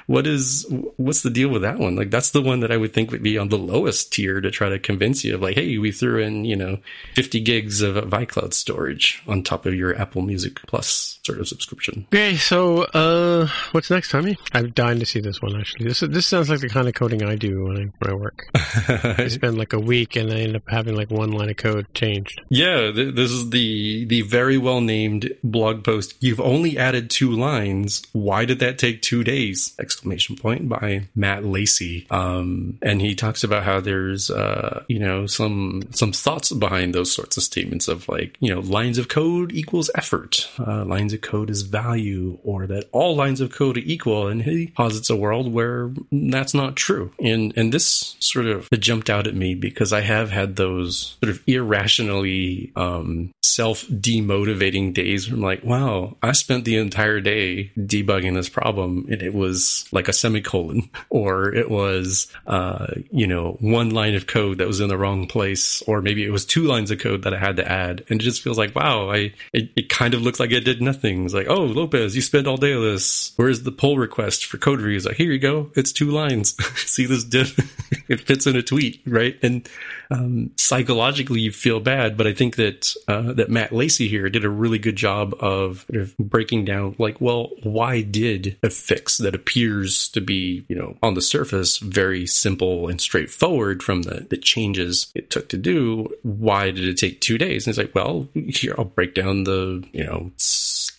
what is, what's the deal with that one? Like that's the one that I would think would be on the lowest tier to try to convince you of like, hey, we threw in, you know, 50 gigs of, iCloud storage on top of your Apple Music Plus sort of subscription. Okay, so uh, what's next, Tommy? I'm dying to see this one. Actually, this this sounds like the kind of coding I do when I when I work. I spend like a week and I end up having like one line of code changed. Yeah, th- this is the the very well named blog post. You've only added two lines. Why did that take two days? Exclamation point by Matt Lacey. Um, and he talks about how there's uh, you know some some thoughts behind those sorts of statements of like you know lines of code equals effort, uh, lines of code is value, or that all lines of code are equal. And he posits a world where that's not true. And and this sort of jumped out at me because I have had those sort of irrationally um, self demotivating days where I'm like, wow, I spent the entire day debugging this problem and it was like a semicolon or it was, uh, you know, one line of code that was in the wrong place or maybe it was two lines of code that I had to add. And it just feels like, wow, I, it, it kind of looks like I did nothing nothing. It's like, oh, Lopez, you spent all day on this. Where's the pull request for code reviews? Like, here you go. It's two lines. See this it fits in a tweet, right? And um, psychologically, you feel bad. But I think that uh, that Matt Lacey here did a really good job of, of breaking down, like, well, why did a fix that appears to be, you know, on the surface very simple and straightforward from the the changes it took to do, why did it take two days? And it's like, well, here I'll break down the, you know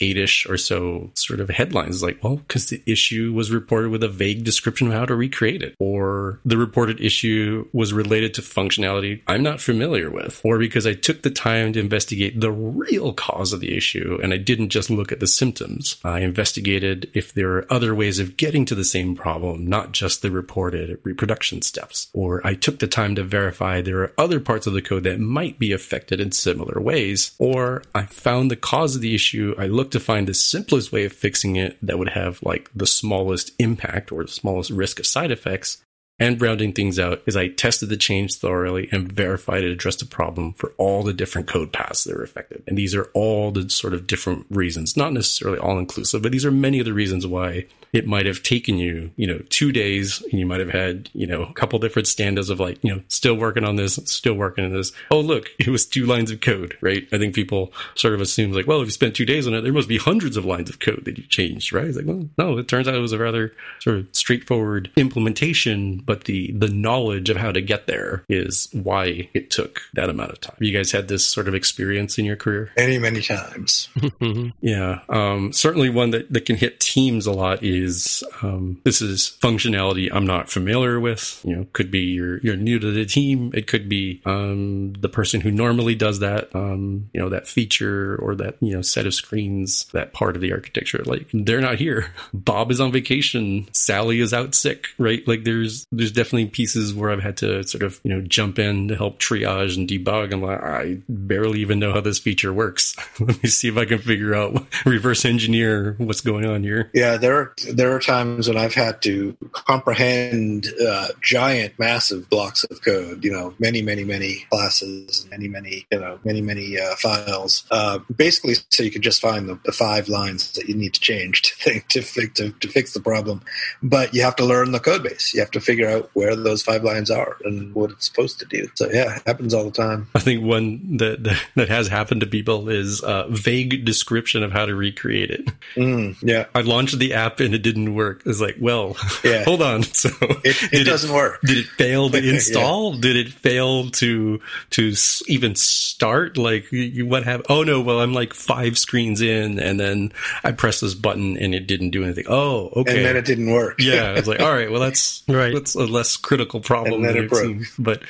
eight-ish or so sort of headlines like, well, because the issue was reported with a vague description of how to recreate it, or the reported issue was related to functionality I'm not familiar with, or because I took the time to investigate the real cause of the issue and I didn't just look at the symptoms. I investigated if there are other ways of getting to the same problem, not just the reported reproduction steps, or I took the time to verify there are other parts of the code that might be affected in similar ways, or I found the cause of the issue. I looked to find the simplest way of fixing it that would have like the smallest impact or the smallest risk of side effects. And rounding things out is I tested the change thoroughly and verified it addressed the problem for all the different code paths that are affected. And these are all the sort of different reasons, not necessarily all inclusive, but these are many of the reasons why it might have taken you, you know, two days and you might have had, you know, a couple different standards of like, you know, still working on this, still working on this. Oh, look, it was two lines of code, right? I think people sort of assume like, well, if you spent two days on it, there must be hundreds of lines of code that you changed, right? It's like, well, no, it turns out it was a rather sort of straightforward implementation, but the, the knowledge of how to get there is why it took that amount of time. You guys had this sort of experience in your career? Many, many times. yeah. Um, certainly one that, that can hit teams a lot is is um, this is functionality I'm not familiar with. You know, could be you're you're new to the team. It could be um, the person who normally does that. Um, you know, that feature or that you know set of screens, that part of the architecture. Like they're not here. Bob is on vacation. Sally is out sick. Right? Like there's there's definitely pieces where I've had to sort of you know jump in to help triage and debug. I'm like I barely even know how this feature works. Let me see if I can figure out reverse engineer what's going on here. Yeah, there there are times when I've had to comprehend uh, giant, massive blocks of code. You know, many, many, many classes, and many, many, you know, many, many uh, files. Uh, basically, so you can just find the, the, five lines that you need to change to think, to, to, to fix the problem. But you have to learn the code base. You have to figure out where those five lines are and what it's supposed to do. So yeah, it happens all the time. I think one that that, that has happened to people is a vague description of how to recreate it. Mm, yeah, I launched the app and it didn't work. It's like, well, yeah. hold on. So it, it doesn't it, work. Did it fail to install? yeah. Did it fail to to even start? Like, you, what happened? Oh no, well, I'm like five screens in, and then I pressed this button and it didn't do anything. Oh, okay. And then it didn't work. yeah, I was like, all right, well, that's right. That's a less critical problem. And then it broke. Seen. But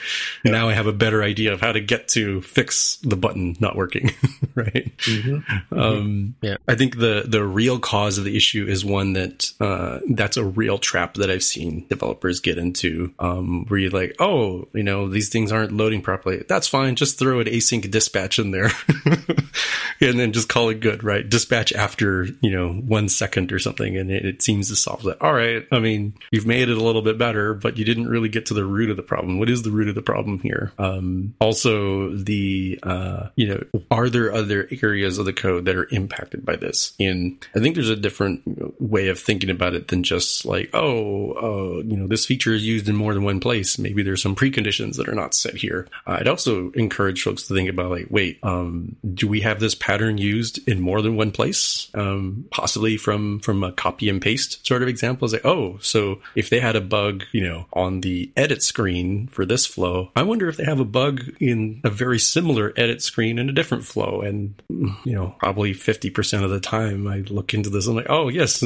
yeah. now I have a better idea of how to get to fix the button not working. right. Mm-hmm. Um, yeah. I think the the real cause of the issue is one that uh, that's a real trap that I've seen developers get into, um, where you're like, oh, you know, these things aren't loading properly. That's fine. Just throw an async dispatch in there and then just call it good, right? Dispatch after, you know, one second or something. And it, it seems to solve that. All right. I mean, you've made it a little bit better, but you didn't really get to the root of the problem. What is the root of the problem here? Um, also the, uh, you know, are there other areas of the code that are impacted by this? And I think there's a different way of thinking about it than just like, oh, uh, you know, this feature is used in more than one place. Maybe there's some preconditions that are not set here. Uh, I'd also encourage folks to think about like, wait, um, do we have this pattern used in more than one place? Um, possibly from from a copy and paste sort of example. Like, oh, so if they had a bug, you know, on the edit screen for this flow, I wonder if they have a bug in a very similar edit screen in a different flow. And you know, probably fifty percent of the time, I look into this. I'm like, oh yes,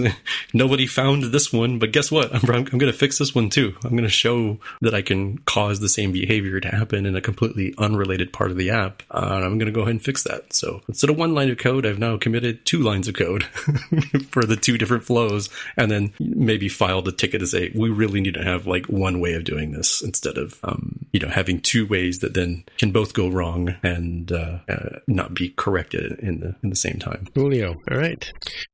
nobody found this one, but guess what? I'm, I'm going to fix this one too. I'm going to show that I can cause the same behavior to happen in a completely unrelated part of the app. Uh, and I'm going to go ahead and fix that. So instead of one line of code, I've now committed two lines of code for the two different flows and then maybe filed a ticket to say, we really need to have like one way of doing this instead of, um, you know, having two ways that then can both go wrong and uh, uh, not be corrected in the, in the same time. Julio. All right.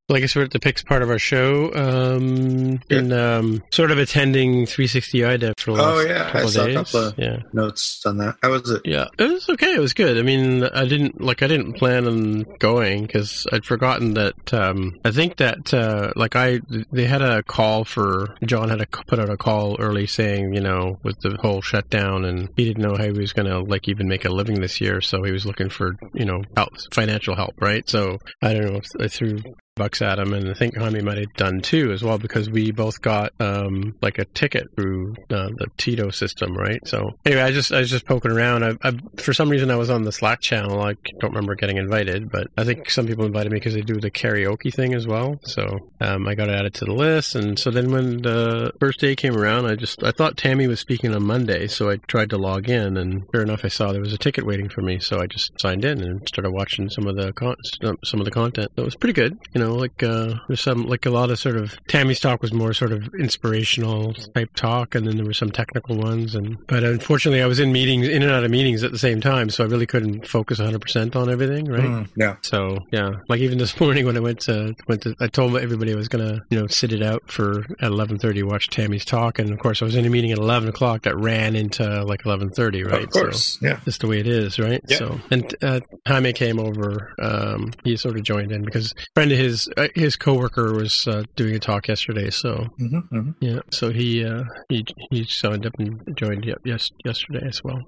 Well, I guess we're at the picks part of our show. Also um, been um, sort of attending 360iDev for the last Oh yeah, I couple saw a couple of yeah. notes on that. How was it? Yeah, it was okay. It was good. I mean, I didn't like. I didn't plan on going because I'd forgotten that. Um, I think that uh, like I they had a call for John had a, put out a call early saying you know with the whole shutdown and he didn't know how he was going to like even make a living this year, so he was looking for you know help, financial help, right? So I don't know. I threw bucks at him, and I think Jaime might have done too as well because we both got um, like a ticket through uh, the Tito system, right? So anyway, I just I was just poking around. I, I for some reason I was on the Slack channel. I don't remember getting invited, but I think some people invited me because they do the karaoke thing as well. So um, I got added to the list, and so then when the first day came around, I just I thought Tammy was speaking on Monday, so I tried to log in, and sure enough, I saw there was a ticket waiting for me, so I just signed in and started watching some of the con- some of the content. So it was pretty good, you know, like uh, there's some like a lot of sort of Tammy's talk was more sort of inspirational type talk, and then there were some technical ones, and but unfortunately, I was in meetings, in and out of meetings at the same time, so I really couldn't focus 100 percent on everything, right? Mm, yeah. So yeah, like even this morning when I went to went to, I told everybody I was gonna you know sit it out for at 11:30 watch Tammy's talk, and of course I was in a meeting at 11 o'clock that ran into like 11:30, right? Of course. So yeah. just the way it is, right? Yeah. So and uh, Jaime came over. Um, he sort of joined in because a friend of his uh, his coworker was uh, doing a talk yesterday, so hmm hmm yeah, so he uh, he he signed up and joined yes yesterday as well.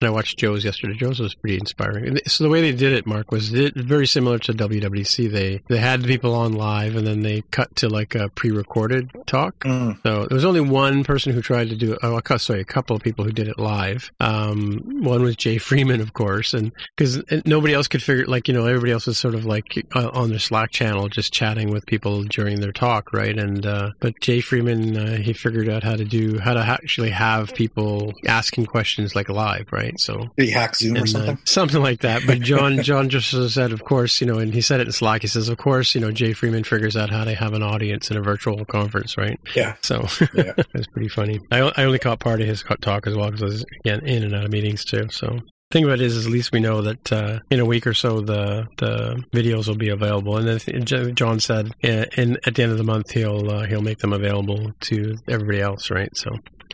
And I watched Joe's yesterday. Joe's was pretty inspiring. And so the way they did it, Mark, was it very similar to WWC. They they had the people on live, and then they cut to like a pre-recorded talk. Mm. So there was only one person who tried to do. Oh, sorry, a couple of people who did it live. Um, one was Jay Freeman, of course, and because nobody else could figure, like you know, everybody else was sort of like uh, on their Slack channel, just chatting with people during their talk, right? And uh, but Jay Freeman, uh, he figured out how to do how to actually have people asking questions like live, right? So Did he hack Zoom or and, uh, something? something like that. But John, John just said, of course, you know, and he said it in Slack. He says, of course, you know, Jay Freeman figures out how to have an audience in a virtual conference, right? Yeah. So Yeah. it was pretty funny. I, I only caught part of his talk as well because I was again in and out of meetings too. So. Thing about it is, is at least we know that uh, in a week or so the the videos will be available, and then John said, uh, in at the end of the month he'll uh, he'll make them available to everybody else, right? So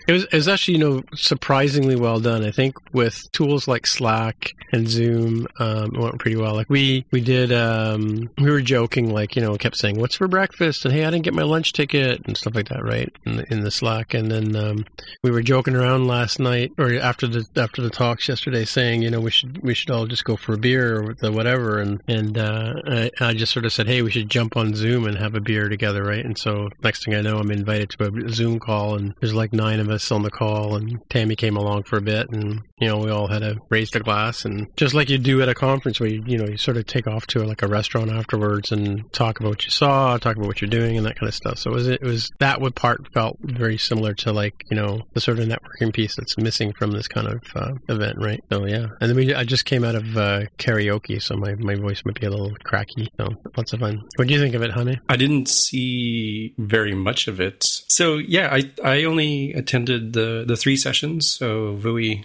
it was, it was actually, you know, surprisingly well done. I think with tools like Slack and Zoom, um, it went pretty well. Like we, we did, um, we were joking, like, you know, kept saying, what's for breakfast? And hey, I didn't get my lunch ticket and stuff like that, right? In the, in the Slack. And then, um, we were joking around last night or after the, after the talks yesterday saying, you know, we should, we should all just go for a beer or whatever. And, and, uh, I, I just sort of said, hey, we should jump on Zoom and have a beer together, right? And so next thing I know, I'm invited to a Zoom call and there's like nine of us on the call and Tammy came along for a bit and you know we all had to raise the glass and just like you do at a conference where you you know you sort of take off to like a restaurant afterwards and talk about what you saw talk about what you're doing and that kind of stuff. So it was it was that would part felt very similar to like you know the sort of networking piece that's missing from this kind of uh, event right? So yeah. And then we I just came out of uh, karaoke so my, my voice might be a little cracky. So lots of fun. What do you think of it honey? I didn't see very much of it. So yeah, I I only attended the the three sessions. So Vui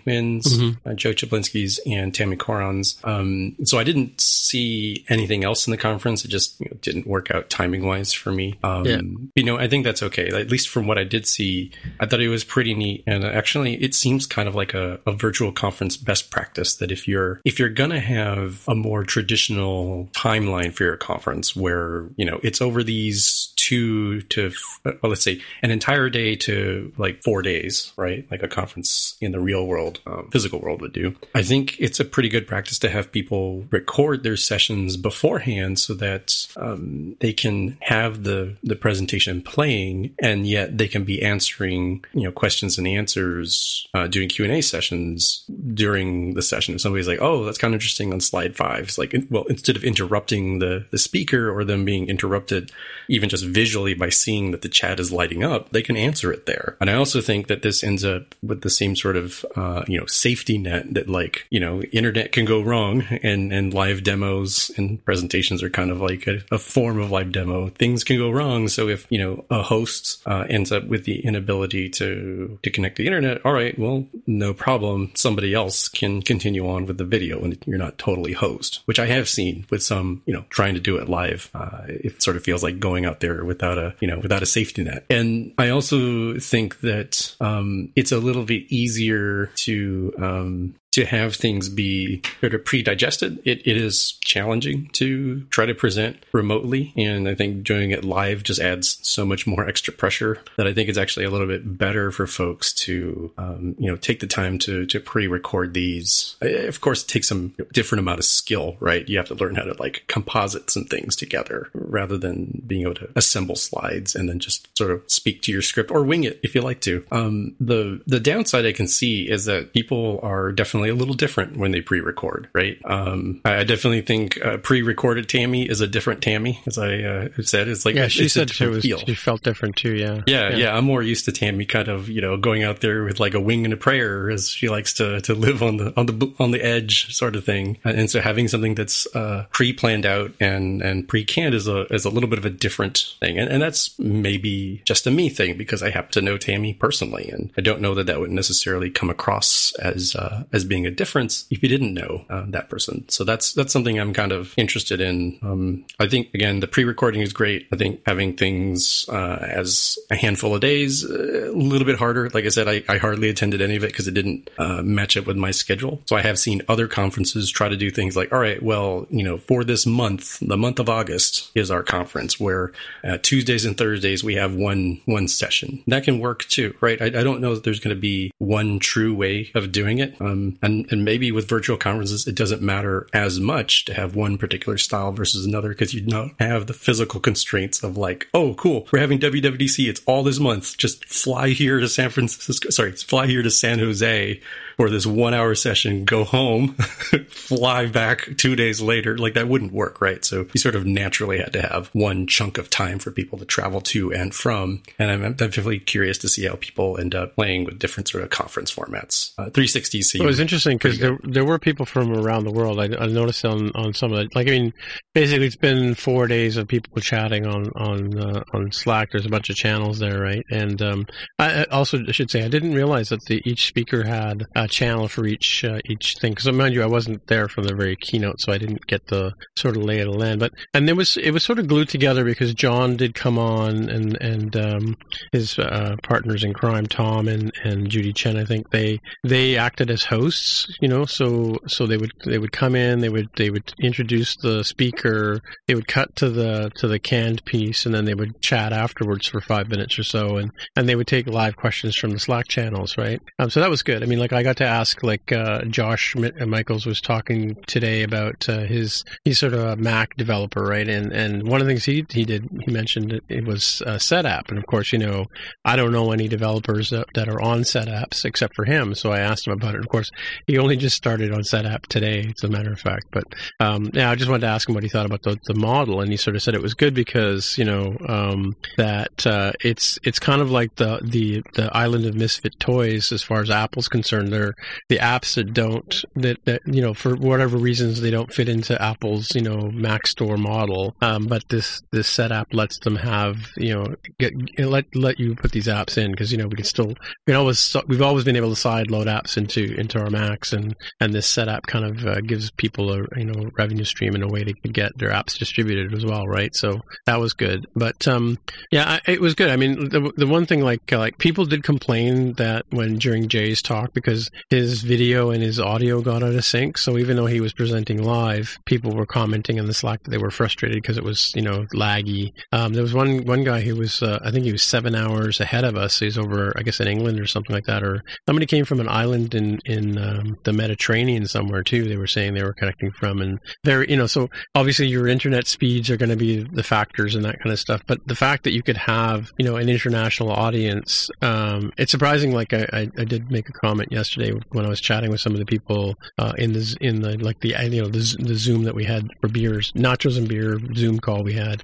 Mm-hmm. uh, Joe Cieplinski's, and Tammy Coron's. Um, so I didn't see anything else in the conference. It just you know, didn't work out timing wise for me. Um, Yeah. You know, I think that's okay. At least from what I did see, I thought it was pretty neat. And actually, it seems kind of like a, a virtual conference best practice that if you're if you're gonna have a more traditional timeline for your conference, where you know it's over these two to well, let's say an entire day to like four days, right? Like a conference in the real world, um, physical world would do. I think it's a pretty good practice to have people record their sessions beforehand so that um, they can have the the presentation playing, and yet they can be answering you know questions and answers uh, doing Q and A sessions during the session. If somebody's like, "Oh, that's kind of interesting," on slide five, it's like, well, instead of interrupting the the speaker or them being interrupted, even just visually by seeing that the chat is lighting up, they can answer it there. And I also think that this ends up with the same sort of uh, you know safety net that like you know internet can go wrong, and and live demos and presentations are kind of like a, a form of live demo. Things can go wrong. So if you know a host uh, ends up with the inability to to connect to the internet, all right, well, no problem. Somebody else can continue on with the video, and you're not totally host, which I have seen with some you know trying to do it live. Uh, it sort of feels like going out there without a you know without a safety net. And I also think that um, it's a little bit easier to um, to have things be sort of pre-digested. It, it is challenging to try to present remotely, and I think doing it live just adds so much more extra pressure that I think it's actually a little bit better for folks to um, you know take the time to to pre-record these. Of course, it takes some different amount of skill, right? You have to learn how to like composite some things together rather than being able to assemble slides and then just sort of speak to your script or wing it if you like to. Um, the the downside I can see is that people are definitely definitely a little different when they pre-record, right? Um, I definitely think uh, pre-recorded Tammy is a different Tammy, as I uh, said. It's like yeah, she said she, was, she felt different too. Yeah. yeah. yeah, yeah, I'm more used to Tammy kind of you know going out there with like a wing and a prayer, as she likes to to live on the on the on the edge sort of thing. And so having something that's uh, pre-planned out and and pre-canned is a is a little bit of a different thing, and, and that's maybe just a me thing because I happen to know Tammy personally, and I don't know that that would necessarily come across as uh, as being being a difference if you didn't know uh, that person. So that's that's something I'm kind of interested in. Um, I think again the pre-recording is great. I think having things uh, as a handful of days uh, a little bit harder. Like I said, I, I hardly attended any of it because it didn't uh, match up with my schedule. So I have seen other conferences try to do things like, all right, well, you know, for this month, the month of August is our conference where uh, Tuesdays and Thursdays we have one one session. That can work too, right? I, I don't know that there's going to be one true way of doing it. Um, and, and maybe with virtual conferences, it doesn't matter as much to have one particular style versus another because you don't have the physical constraints of like, oh, cool, we're having WWDC. It's all this month. Just fly here to San Francisco. Sorry, fly here to San Jose for this one hour session, go home, fly back two days later. Like that wouldn't work, right? So you sort of naturally had to have one chunk of time for people to travel to and from. And I'm, I'm definitely curious to see how people end up playing with different sort of conference formats. Uh, 360 seemed it was interesting because there, there were people from around the world. I, I noticed on, on some of the, like, I mean, basically it's been four days of people chatting on, on, uh, on Slack. There's a bunch of channels there, right? And, um, I also should say I didn't realize that the, each speaker had channel for each uh, each thing. Because mind you, I wasn't there for the very keynote, so I didn't get the sort of lay of the land. But and there was it was sort of glued together because John did come on, and and um, his uh, partners in crime, Tom and and Judy Chen, I think they they acted as hosts. You know, so so they would they would come in, they would they would introduce the speaker, they would cut to the to the canned piece, and then they would chat afterwards for five minutes or so, and and they would take live questions from the Slack channels, right? Um, so that was good. I mean, like I got to ask, like uh, Josh Michaels was talking today about uh, his he's sort of a Mac developer, right? And and one of the things he he did he mentioned it, it was uh, SetApp, and of course, you know, I don't know any developers that, that are on SetApps except for him. So I asked him about it. Of course, he only just started on SetApp today, as a matter of fact. But um, yeah, I just wanted to ask him what he thought about the, the model, and he sort of said it was good because you know um, that uh, it's it's kind of like the the the island of misfit toys as far as Apple's concerned. They're the apps that don't that, that you know for whatever reasons they don't fit into Apple's you know Mac Store model. Um, but this this SetApp lets them have you know get, let let you put these apps in because you know we can still we can always we've always been able to side load apps into into our Macs and and this SetApp kind of uh, gives people a you know revenue stream in a way they could get their apps distributed as well, right? So that was good. But um, yeah, it was good. I mean, the the one thing like like people did complain that when during Jay's talk because his video and his audio got out of sync. So even though he was presenting live, people were commenting in the Slack that they were frustrated because it was, you know, laggy. Um, there was one one guy who was, uh, I think he was seven hours ahead of us. He's over, I guess, in England or something like that, or somebody came from an island in in um, the Mediterranean somewhere too. They were saying they were connecting from, and they're, you know, so obviously your internet speeds are going to be the factors and that kind of stuff. But the fact that you could have, you know, an international audience, um, it's surprising. Like I, I, I did make a comment yesterday when I was chatting with some of the people uh, in the in the like the you know the, the Zoom that we had for beers, nachos and beer Zoom call we had.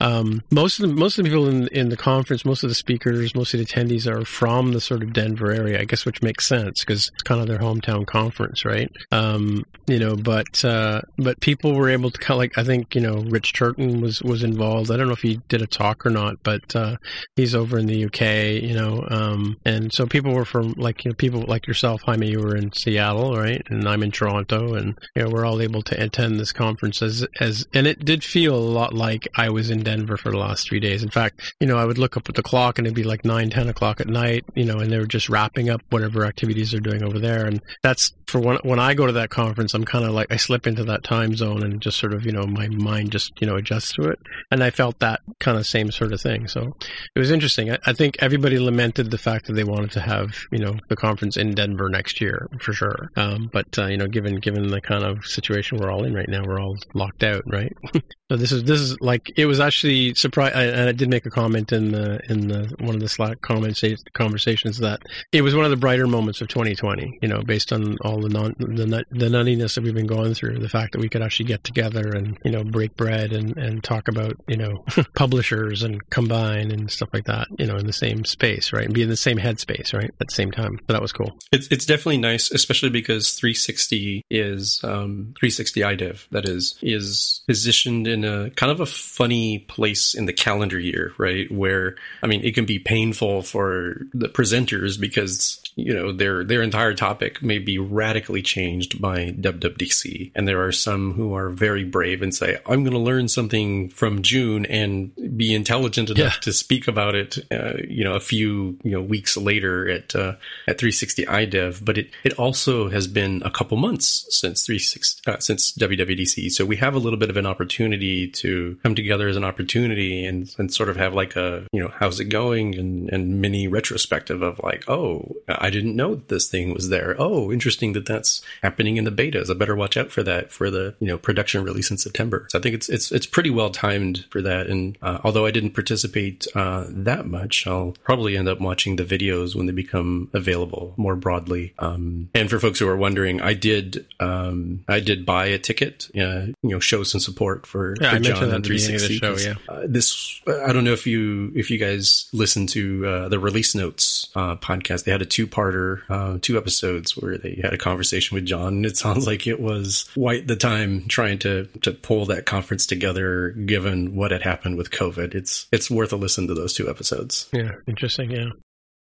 Um, most of the most of the people in in the conference, most of the speakers, most of the attendees are from the sort of Denver area, I guess, which makes sense because it's kind of their hometown conference, right? Um, you know, but uh, but people were able to kind of like I think you know Rich Turton was was involved. I don't know if he did a talk or not, but uh, he's over in the UK, you know, um, and so people were from like you know people like yourself yourself, Jaime, you were in Seattle, right? And I'm in Toronto, and you know we're all able to attend this conference as as, and it did feel a lot like I was in Denver for the last three days. In fact, you know, I would look up at the clock and it'd be like nine, ten o'clock at night, you know, and they were just wrapping up whatever activities they're doing over there, and that's for when when I go to that conference, I'm kind of like I slip into that time zone and just sort of you know my mind just you know adjusts to it, and I felt that kind of same sort of thing. So it was interesting. I, I think everybody lamented the fact that they wanted to have you know the conference in Denver next year for sure. Um, but uh, you know, given given the kind of situation we're all in right now, we're all locked out, right? so this is this is like it was actually surprise, and I did make a comment in the in the one of the Slack comments conversations that it was one of the brighter moments of 2020. You know, based on all the non the, the nuttiness that we've been going through, the fact that we could actually get together and you know break bread and and talk about you know publishers and combine and stuff like that. You know, in the same space, right, and be in the same headspace, right, at the same time. So that was cool. It's it's definitely nice, especially because 360 is um, 360 iDev that is is positioned in a kind of a funny place in the calendar year, right? Where I mean, it can be painful for the presenters because you know their their entire topic may be radically changed by WWDC, and there are some who are very brave and say, "I'm going to learn something from June and be intelligent enough yeah. to speak about it." Uh, you know, a few you know weeks later at uh, at 360 iDev, but it it also has been a couple months since 360 uh, since WWDC, so we have a little bit of an opportunity to come together as an opportunity and and sort of have like a you know how's it going and and mini retrospective of like oh I didn't know this thing was there. Oh interesting that that's happening in the betas. I better watch out for that for the you know production release in September. So I think it's it's it's pretty well timed for that. And uh, although I didn't participate uh, that much I'll probably end up watching the videos when they become available more broadly. Um, and for folks who are wondering I did um, I did buy a ticket uh, you know show some support for, yeah, for John on 360 show, yeah. Uh, this I don't know if you if you guys listen to uh, the release notes uh, podcast. They had a two parter, uh, two episodes where they had a conversation with John. And it sounds like it was quite the time trying to to pull that conference together, given what had happened with COVID. It's it's worth a listen to those two episodes. Yeah, interesting. Yeah.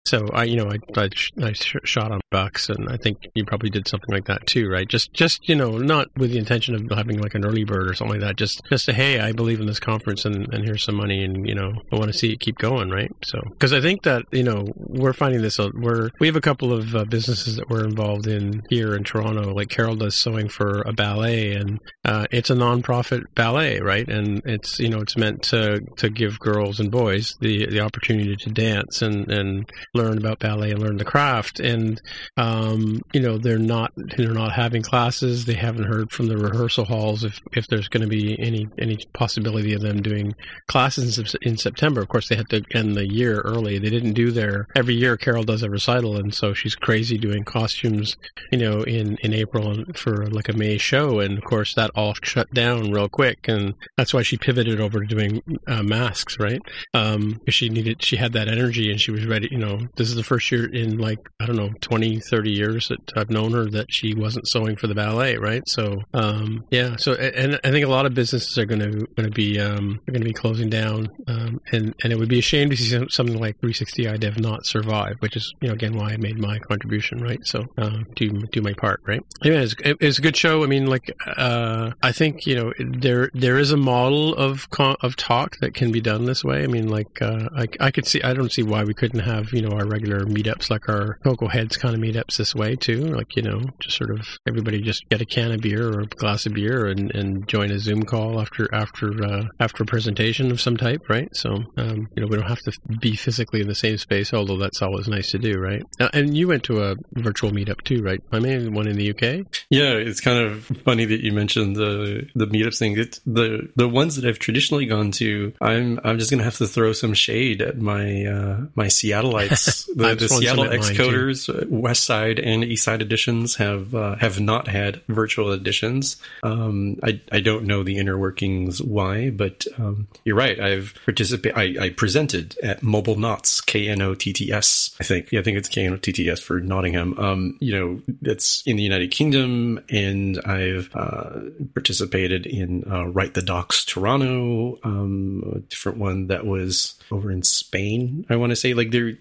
So I, you know, I, I, I shot on bucks, and I think you probably did something like that too, right? Just, just you know, not with the intention of having like an early bird or something like that. Just, just say, hey, I believe in this conference, and, and here's some money, and you know, I want to see it keep going, right? So, because I think that you know, we're finding this. We're we have a couple of uh, businesses that we're involved in here in Toronto. Like Carol does sewing for a ballet, and uh, it's a nonprofit ballet, right? And it's you know, it's meant to to give girls and boys the the opportunity to dance and and learn about ballet and learn the craft. And um, you know, they're not they're not having classes. They haven't heard from the rehearsal halls if if there's going to be any any possibility of them doing classes in, September. Of course, they had to end the year early. They didn't do their every year. Carol does a recital, and so she's crazy doing costumes. You know, in in April for like a May show, and of course that all shut down real quick, and that's why she pivoted over to doing uh, masks, right? Um, she needed she had that energy, and she was ready. You know, this is the first year in like I don't know 20, 30 years that I've known her that she wasn't sewing for the ballet, right? So um, yeah, so and I think a lot of businesses are going to going to be um, are going to be closing down, um, and and it would be a shame to see something like 360iDev not survive, which is you know again why I made my contribution, right? So uh, do do my part, right? Anyway, it's, it's a good show. I mean, like uh, I think you know there there is a model of of talk that can be done this way. I mean, like uh, I I could see I don't see why we couldn't have you know our regular meetups like our Cocoa Heads kind of meetups this way too. Like, you know, just sort of everybody just get a can of beer or a glass of beer and, and join a Zoom call after after uh, after a presentation of some type, right? So, um, you know, we don't have to be physically in the same space, although that's always nice to do, right? Uh, and you went to a virtual meetup too, right? I mean, one in the UK. Yeah, it's kind of funny that you mentioned the the meetups thing. It's the the ones that I've traditionally gone to. I'm I'm just gonna have to throw some shade at my uh, my Seattleites. The, the Seattle Xcoders, uh, West Side and East Side editions have uh, have not had virtual editions. Um, I I don't know the inner workings why, but um, you're right. I've participated. I, I, presented at Mobile Knots K N O T T S. I think. Yeah, I think it's K N O T T S for Nottingham. Um, you know, it's in the United Kingdom, and I've uh, participated in uh, Write the Docs Toronto, um, a different one that was over in Spain. I want to say like there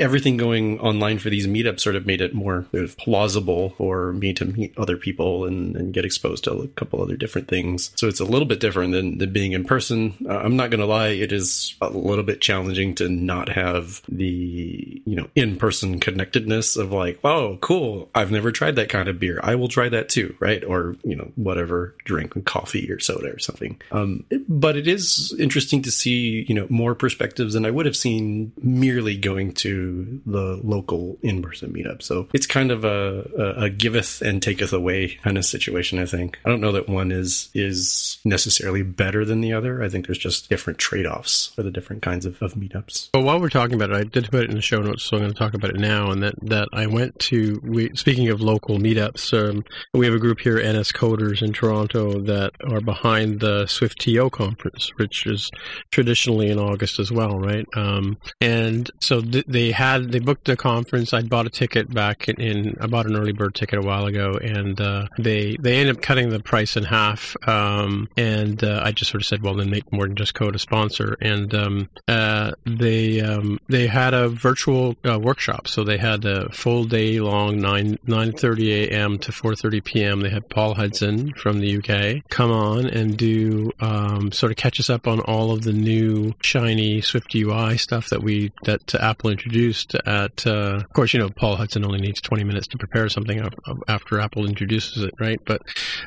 everything going online for these meetups sort of made it more plausible for me to meet other people and, and get exposed to a couple other different things. So it's a little bit different than, than being in person. Uh, I'm not going to lie, it is a little bit challenging to not have the, you know, in person connectedness of like, oh, cool. I've never tried that kind of beer. I will try that too, right? Or, you know, whatever drink, coffee or soda or something. Um, but it is interesting to see, you know, more perspectives than I would have seen merely going to the local in person meetup. So it's kind of a, a, a giveth and taketh away kind of situation, I think. I don't know that one is, is necessarily better than the other. I think there's just different trade offs for the different kinds of, of meetups. Well, while we're talking about it, I did put it in the show notes, so I'm going to talk about it now. And that, that I went to, we, speaking of local meetups, um, we have a group here, NS Coders in Toronto, that are behind the SwiftTO conference, which is traditionally in August as well, right? Um, and so th- they had, they booked the conference. I bought a ticket back in, I bought an early bird ticket a while ago, and uh, they, they ended up cutting the price in half. Um, and uh, I just sort of said, well, then make more than just code a sponsor. And um, uh, they um, they had a virtual uh, workshop, so they had a full day long nine nine thirty a.m. to four thirty p.m. They had Paul Hudson from the UK come on and do um, sort of catch us up on all of the new shiny Swift UI stuff that we that to Apple introduced. At uh, of course, you know Paul Hudson only needs twenty minutes to prepare something after Apple introduces it, right? But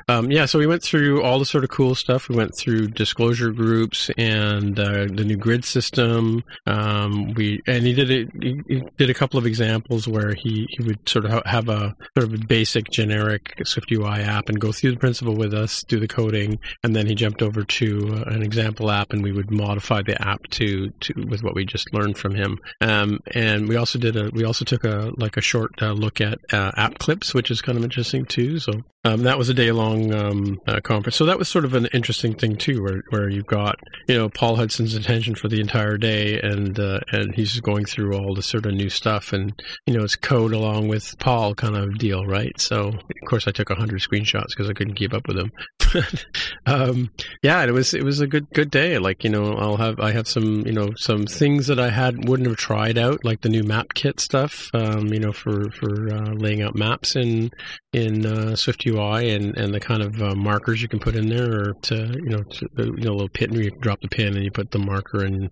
um, yeah, so we went through all the sort of cool stuff. We went through disclosure groups and uh, the new grid system. Um, we and he did it. He did a couple of examples where he, he would sort of have a sort of a basic generic Swift UI app and go through the principle with us, do the coding, and then he jumped over to an example app and we would modify the app to to with what we just learned from him. Um, and we also did a we also took a like a short uh, look at uh, app clips, which is kind of interesting too. So um, that was a day long um, uh, conference. So that was sort of an interesting thing too, where where you've got you know Paul Hudson's attention for the entire day, and uh, and he's going through all the sort of new stuff, and you know it's code along with Paul kind of deal, right? So of course I took hundred screenshots because I couldn't keep up with him. um, yeah, it was it was a good good day. Like you know I'll have I have some you know some things that I had wouldn't have tried out, like the new map kit stuff. Um, you know for for uh, laying out maps in in uh, Swift UI and, and the kind of uh, markers you can put in there, or to you know to, you know a little pin where you drop the pin and you put the marker and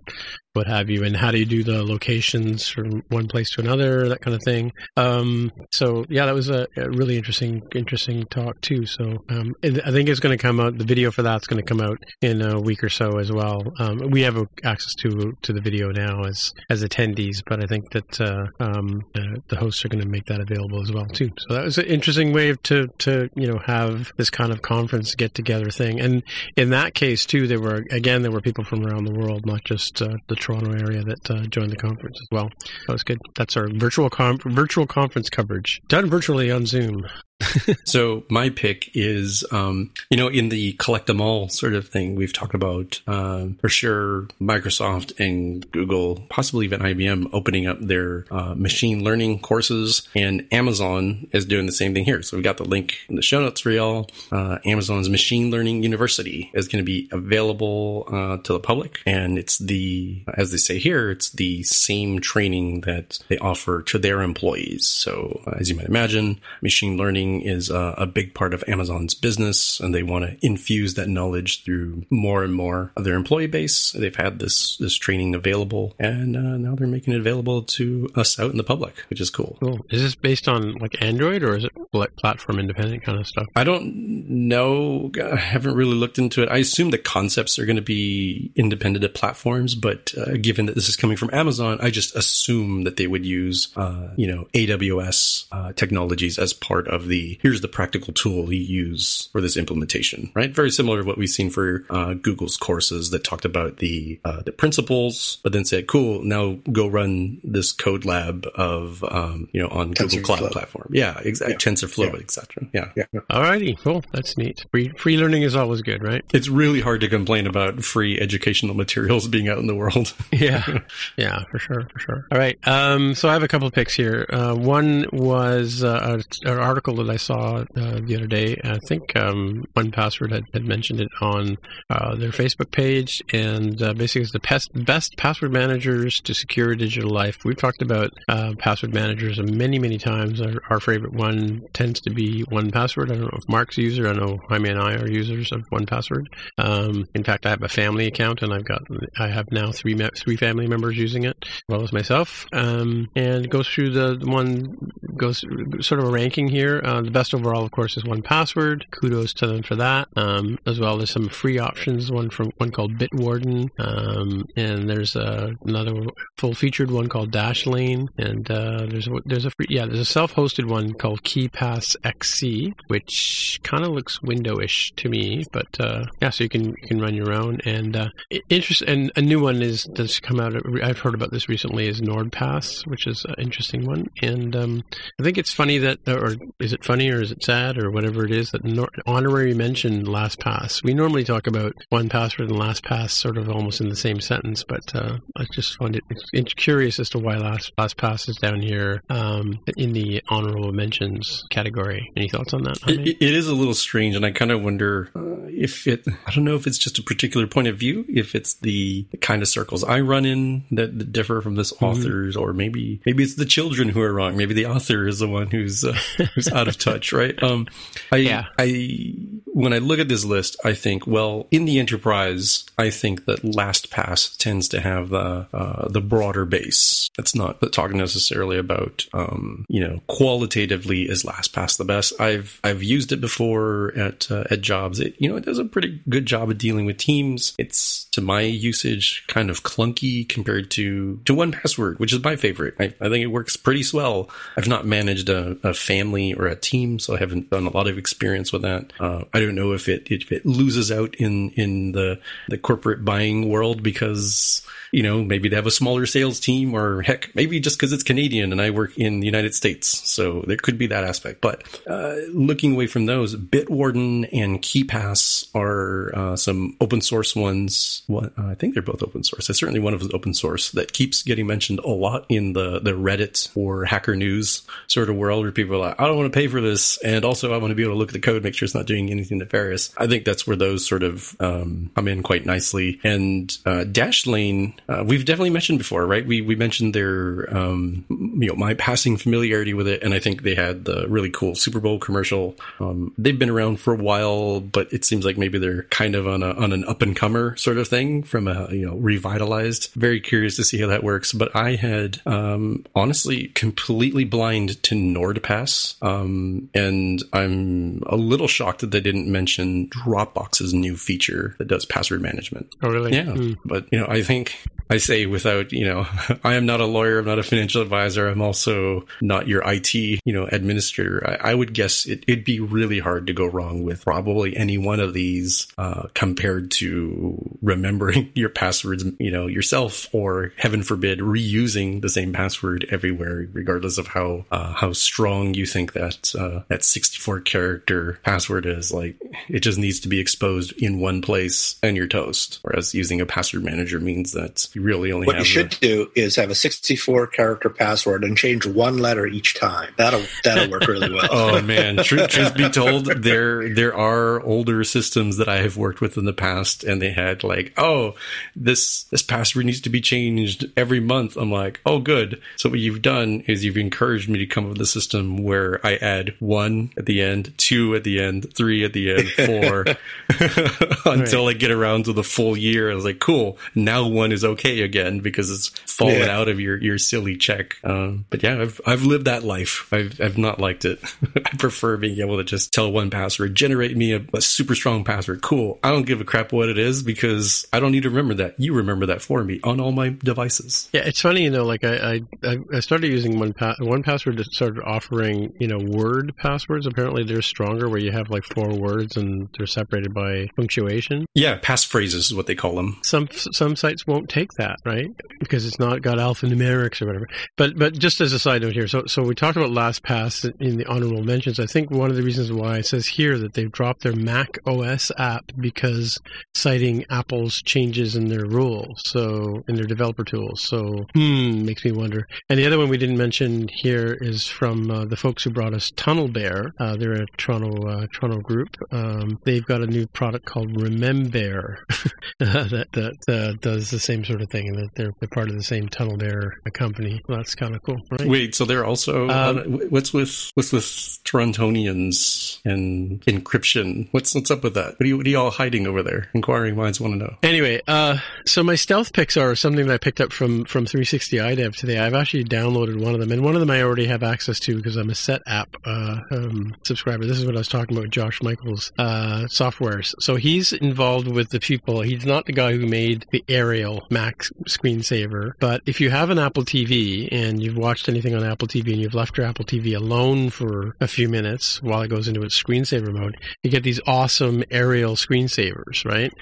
what have you, and how do you do the locations from one place to another, that kind of thing. Um, so yeah, that was a, a, really interesting interesting talk too. So um, I think it's going to come out. The video for that's going to come out in a week or so as well. Um, we have access to to the video now as as attendees, but I think that uh, um, the hosts are going to make that available as well too. So that was an interesting way to to you know have this kind of conference get together thing. And in that case too, there were again there were people from around the world, not just uh, the Toronto area that uh, joined the conference as well. That was good. That's our virtual com- virtual conference coverage done virtually on Zoom. so my pick is, um, you know, in the collect them all sort of thing we've talked about, uh, for sure, Microsoft and Google, possibly even IBM, opening up their uh, machine learning courses, and Amazon is doing the same thing here. So we've got the link in the show notes for y'all. Uh, Amazon's Machine Learning University is going to be available uh, to the public, and it's the, as they say here, it's the same training that they offer to their employees. So as you might imagine, machine learning is a, a, big part of Amazon's business, and they want to infuse that knowledge through more and more of their employee base. They've had this this training available, and uh, now they're making it available to us out in the public, which is cool. Cool. Is this based on like Android, or is it like platform independent kind of stuff? I don't know. I haven't really looked into it. I assume the concepts are going to be independent of platforms, but uh, given that this is coming from Amazon, I just assume that they would use, uh, you know, AWS uh, technologies as part of the here's the practical tool you use for this implementation, right? Very similar to what we've seen for uh, Google's courses that talked about the uh, the principles, but then said, "Cool, now go run this code lab of um, you know on Google Cloud platform." Yeah, exactly. Yeah. TensorFlow, yeah. etc. Yeah. yeah. Alrighty, cool. That's neat. Free free learning is always good, right? It's really hard to complain about free educational materials being out in the world. yeah, yeah, for sure, for sure. All right. Um, so I have a couple of picks here. Uh, one was uh, an article that that I saw uh, the other day. I think um, 1Password had, had mentioned it on uh, their Facebook page, and uh, basically it's the best, best password managers to secure digital life. We've talked about uh, password managers many, many times. Our, our, favorite one tends to be 1Password. I don't know if Mark's a user. I know Jaime and I are users of 1Password. Um, in fact, I have a family account, and I've got I have now three three family members using it, as well as myself. Um, and it goes through the, one goes sort of a ranking here. Uh, the best overall, of course, is 1Password. Kudos to them for that. Um, as well as some free options. One from one called Bitwarden, um, and there's uh, another full featured one called Dashlane, and uh, there's a, there's a free, yeah there's a self hosted one called KeePassXC, which kind of looks Windowish to me, but uh, yeah, so you can you can run your own. And uh, interest and a new one is that's come out. I've heard about this recently is NordPass, which is an interesting one. And um, I think it's funny that, or is it funny or is it sad or whatever it is that nor- honorary mentioned LastPass. We normally talk about 1Password and LastPass sort of almost in the same sentence, but uh, I just find it it's curious as to why Last LastPass is down here um, in the honorable mentions category. Any thoughts on that? It, it is a little strange, and I kind of wonder uh, if it. I don't know if it's just a particular point of view, if it's the kind of circles I run in that, that differ from this mm-hmm. author's, or maybe maybe it's the children who are wrong. Maybe the author is the one who's uh, who's out of touch, right? Um, I, yeah. I when I look at this list, I think, well, in the enterprise, I think that LastPass tends to have the uh, the broader base. It's not talking necessarily about um, you know qualitatively is LastPass the best. I've I've used it before at uh, at jobs. It you know it does a pretty good job of dealing with teams. It's to my usage kind of clunky compared to to 1Password, which is my favorite. I, I think it works pretty swell. I've not managed a, a, family or a team, so I haven't done a lot of experience with that. Uh, don't know if it if it loses out in in the the corporate buying world because you know, maybe they have a smaller sales team or heck, maybe just because it's Canadian and I work in the United States. So there could be that aspect. But uh, looking away from those, Bitwarden and KeePass are uh, some open source ones. Well, I think they're both open source. Certainly one of them open source that keeps getting mentioned a lot in the, the Reddit or Hacker News sort of world where people are like, I don't want to pay for this. And also I want to be able to look at the code, make sure it's not doing nefarious. I think that's where those sort of um, come in quite nicely. And uh, Dashlane uh, we've definitely mentioned before, right? We we mentioned their um, you know my passing familiarity with it, and I think they had the really cool Super Bowl commercial. Um, they've been around for a while, but it seems like maybe they're kind of on a on an up and comer sort of thing from a you know revitalized. Very curious to see how that works. But I had um, honestly completely blind to NordPass, um, and I'm a little shocked that they didn't mention Dropbox's new feature that does password management. Oh, really? Yeah, mm. but you know I think I say without, you know, I am not a lawyer. I'm not a financial advisor. I'm also not your IT, you know, administrator. I, I would guess it, would be really hard to go wrong with probably any one of these, uh, compared to remembering your passwords, you know, yourself or heaven forbid reusing the same password everywhere, regardless of how, uh, how strong you think that, uh, that 64 character password is. Like it just needs to be exposed in one place and you're toast. Whereas using a password manager means that you really only what you should the... do is have a 64 character password and change one letter each time. That'll that'll work really well. oh man, truth, truth be told, there there are older systems that I have worked with in the past, and they had like, oh, this this password needs to be changed every month. I'm like, oh, good. So what you've done is you've encouraged me to come up with a system where I add one at the end, two at the end, three at the end, four, until right. I get around to the full year. I was like, cool. Now one is okay okay again because it's fallen yeah. out of your, your silly check. Um, but yeah, I've, I've lived that life. I've, I've not liked it. I prefer being able to just tell 1Password, generate me a, a, super strong password. Cool. I don't give a crap what it is because I don't need to remember that. You remember that for me on all my devices. Yeah, it's funny, you know, like I, I, I started using one, pa- 1Password started offering, you know, word passwords. Apparently they're stronger where you have like four words and they're separated by punctuation. Yeah, passphrases is what they call them. Some, some sites won't take that, right? Because it's not got alphanumerics or whatever. But but just as a side note here, so so we talked about LastPass in the honorable mentions. I think one of the reasons why it says here that they've dropped their Mac OS app because citing Apple's changes in their rules, so in their developer tools. So hmm, makes me wonder. And the other one we didn't mention here is from uh, the folks who brought us TunnelBear. Uh, they're a Toronto uh, Toronto group. Um, they've got a new product called Remember that that uh, does the same sort of thing, and that they're, they're part of the same TunnelBear company. Well, that's kind of cool, right? Wait, so they're also Um, uh, what's with what's with Torontonians and encryption? What's what's up with that? What are you what are you all hiding over there? Inquiring minds want to know. Anyway, uh, so my stealth picks are something that I picked up from from 360iDev today. I've actually downloaded one of them, and one of them I already have access to because I'm a Setapp uh, um, subscriber. This is what I was talking about, with Josh Michaels' uh, softwares. So he's involved with the people. He's not the guy who made the Aerial Mac screensaver, but if you have an Apple TV and you've watched anything on Apple TV and you've left your Apple TV alone for a few minutes while it goes into its screensaver mode, you get these awesome aerial screensavers, right?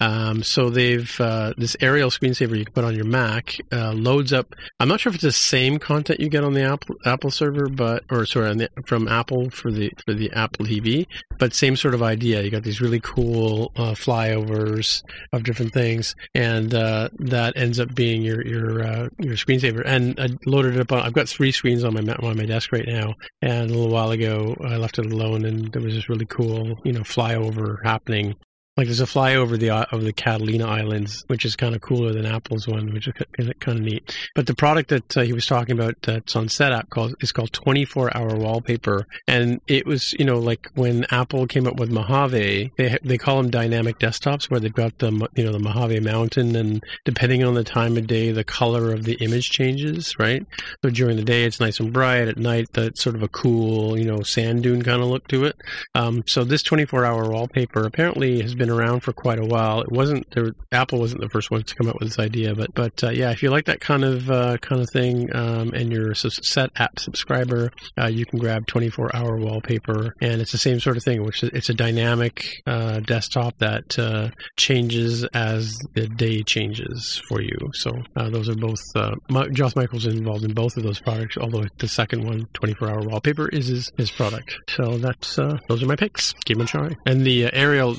Um, so they've uh, this aerial screensaver you can put on your Mac uh, loads up. I'm not sure if it's the same content you get on the Apple Apple server, but or sorry, the, from Apple for the for the Apple TV, but same sort of idea. You got these really cool uh, flyovers of different things, and uh, that ends up being your your uh, your screensaver. And I loaded it up. On, I've got three screens on my on my desk right now, and a little while ago I left it alone, and there was this really cool you know flyover happening like there's a flyover the of the Catalina Islands, which is kind of cooler than Apple's one, which is kind of neat. But the product that uh, he was talking about that's on SetApp called is called 24 Hour Wallpaper, and it was you know like when Apple came up with Mojave, they they call them dynamic desktops where they've got the you know the Mojave Mountain, and depending on the time of day, the color of the image changes, right? So during the day it's nice and bright, at night that's sort of a cool you know sand dune kind of look to it. Um, so this 24 Hour Wallpaper apparently has been been around for quite a while. It wasn't there, Apple wasn't the first one to come up with this idea, but but uh, yeah, if you like that kind of uh, kind of thing um, and you're a Setapp subscriber, uh, you can grab 24 hour wallpaper, and it's the same sort of thing, which is, it's a dynamic uh, desktop that uh, changes as the day changes for you. So uh, those are both. My, Josh Michaels is involved in both of those products, although the second one, 24 hour wallpaper, is his, his product. So that's those are my picks. Keep them a try. And the Aerial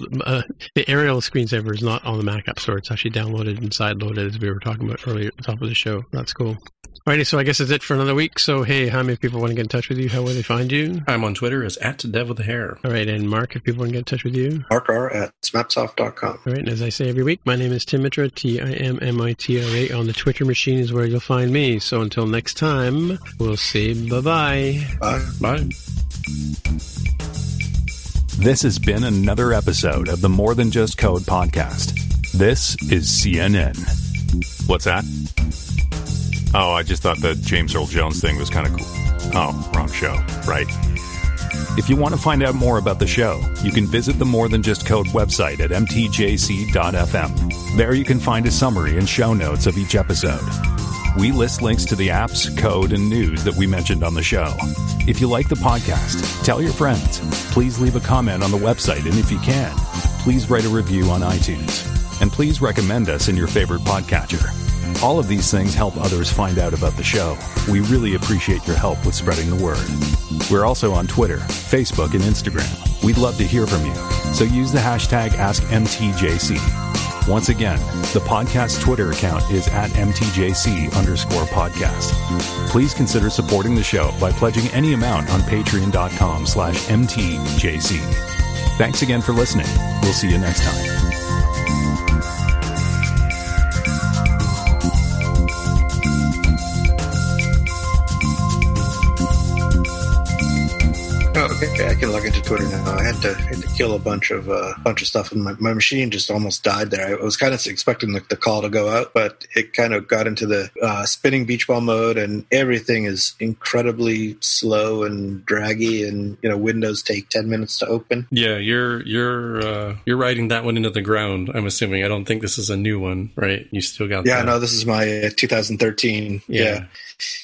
the Aerial screensaver is not on the Mac App Store. It's actually downloaded and side loaded, as we were talking about earlier at the top of the show. That's cool. Alrighty, so I guess that's it for another week. So, hey, how many people want to get in touch with you? How will they find you? I'm on Twitter as at Dev with a hair. All right, and Mark, if people want to get in touch with you? Mark R at smapsoft.com. All right, and as I say every week, my name is Tim Mitra, T I M M I T R A. On the Twitter machine is where you'll find me. So until next time, we'll say bye-bye. Bye. Bye. This has been another episode of the More Than Just Code podcast. This is CNN. What's that? Oh, I just thought the James Earl Jones thing was kind of cool. Oh, wrong show. Right. If you want to find out more about the show, you can visit the More Than Just Code website at mtjc.fm. There you can find a summary and show notes of each episode. We list links to the apps, code, and news that we mentioned on the show. If you like the podcast, tell your friends. Please leave a comment on the website, and if you can, please write a review on iTunes. And please recommend us in your favorite podcatcher. All of these things help others find out about the show. We really appreciate your help with spreading the word. We're also on Twitter, Facebook, and Instagram. We'd love to hear from you, so use the hashtag AskMTJC. Once again, the podcast Twitter account is at MTJC underscore podcast. Please consider supporting the show by pledging any amount on patreon.com slash MTJC. Thanks again for listening. We'll see you next time. Okay, I can log into Twitter now. I had to had to kill a bunch of uh, bunch of stuff, and my, my machine just almost died there. I was kind of expecting the, the call to go out, but it kind of got into the uh, spinning beach ball mode, and everything is incredibly slow and draggy. And you know, Windows take ten minutes to open. Yeah, you're you're uh, you're riding that one into the ground. I'm assuming. I don't think this is a new one, right? You still got. Yeah, that. no, this is my uh, 2013. Yeah. yeah.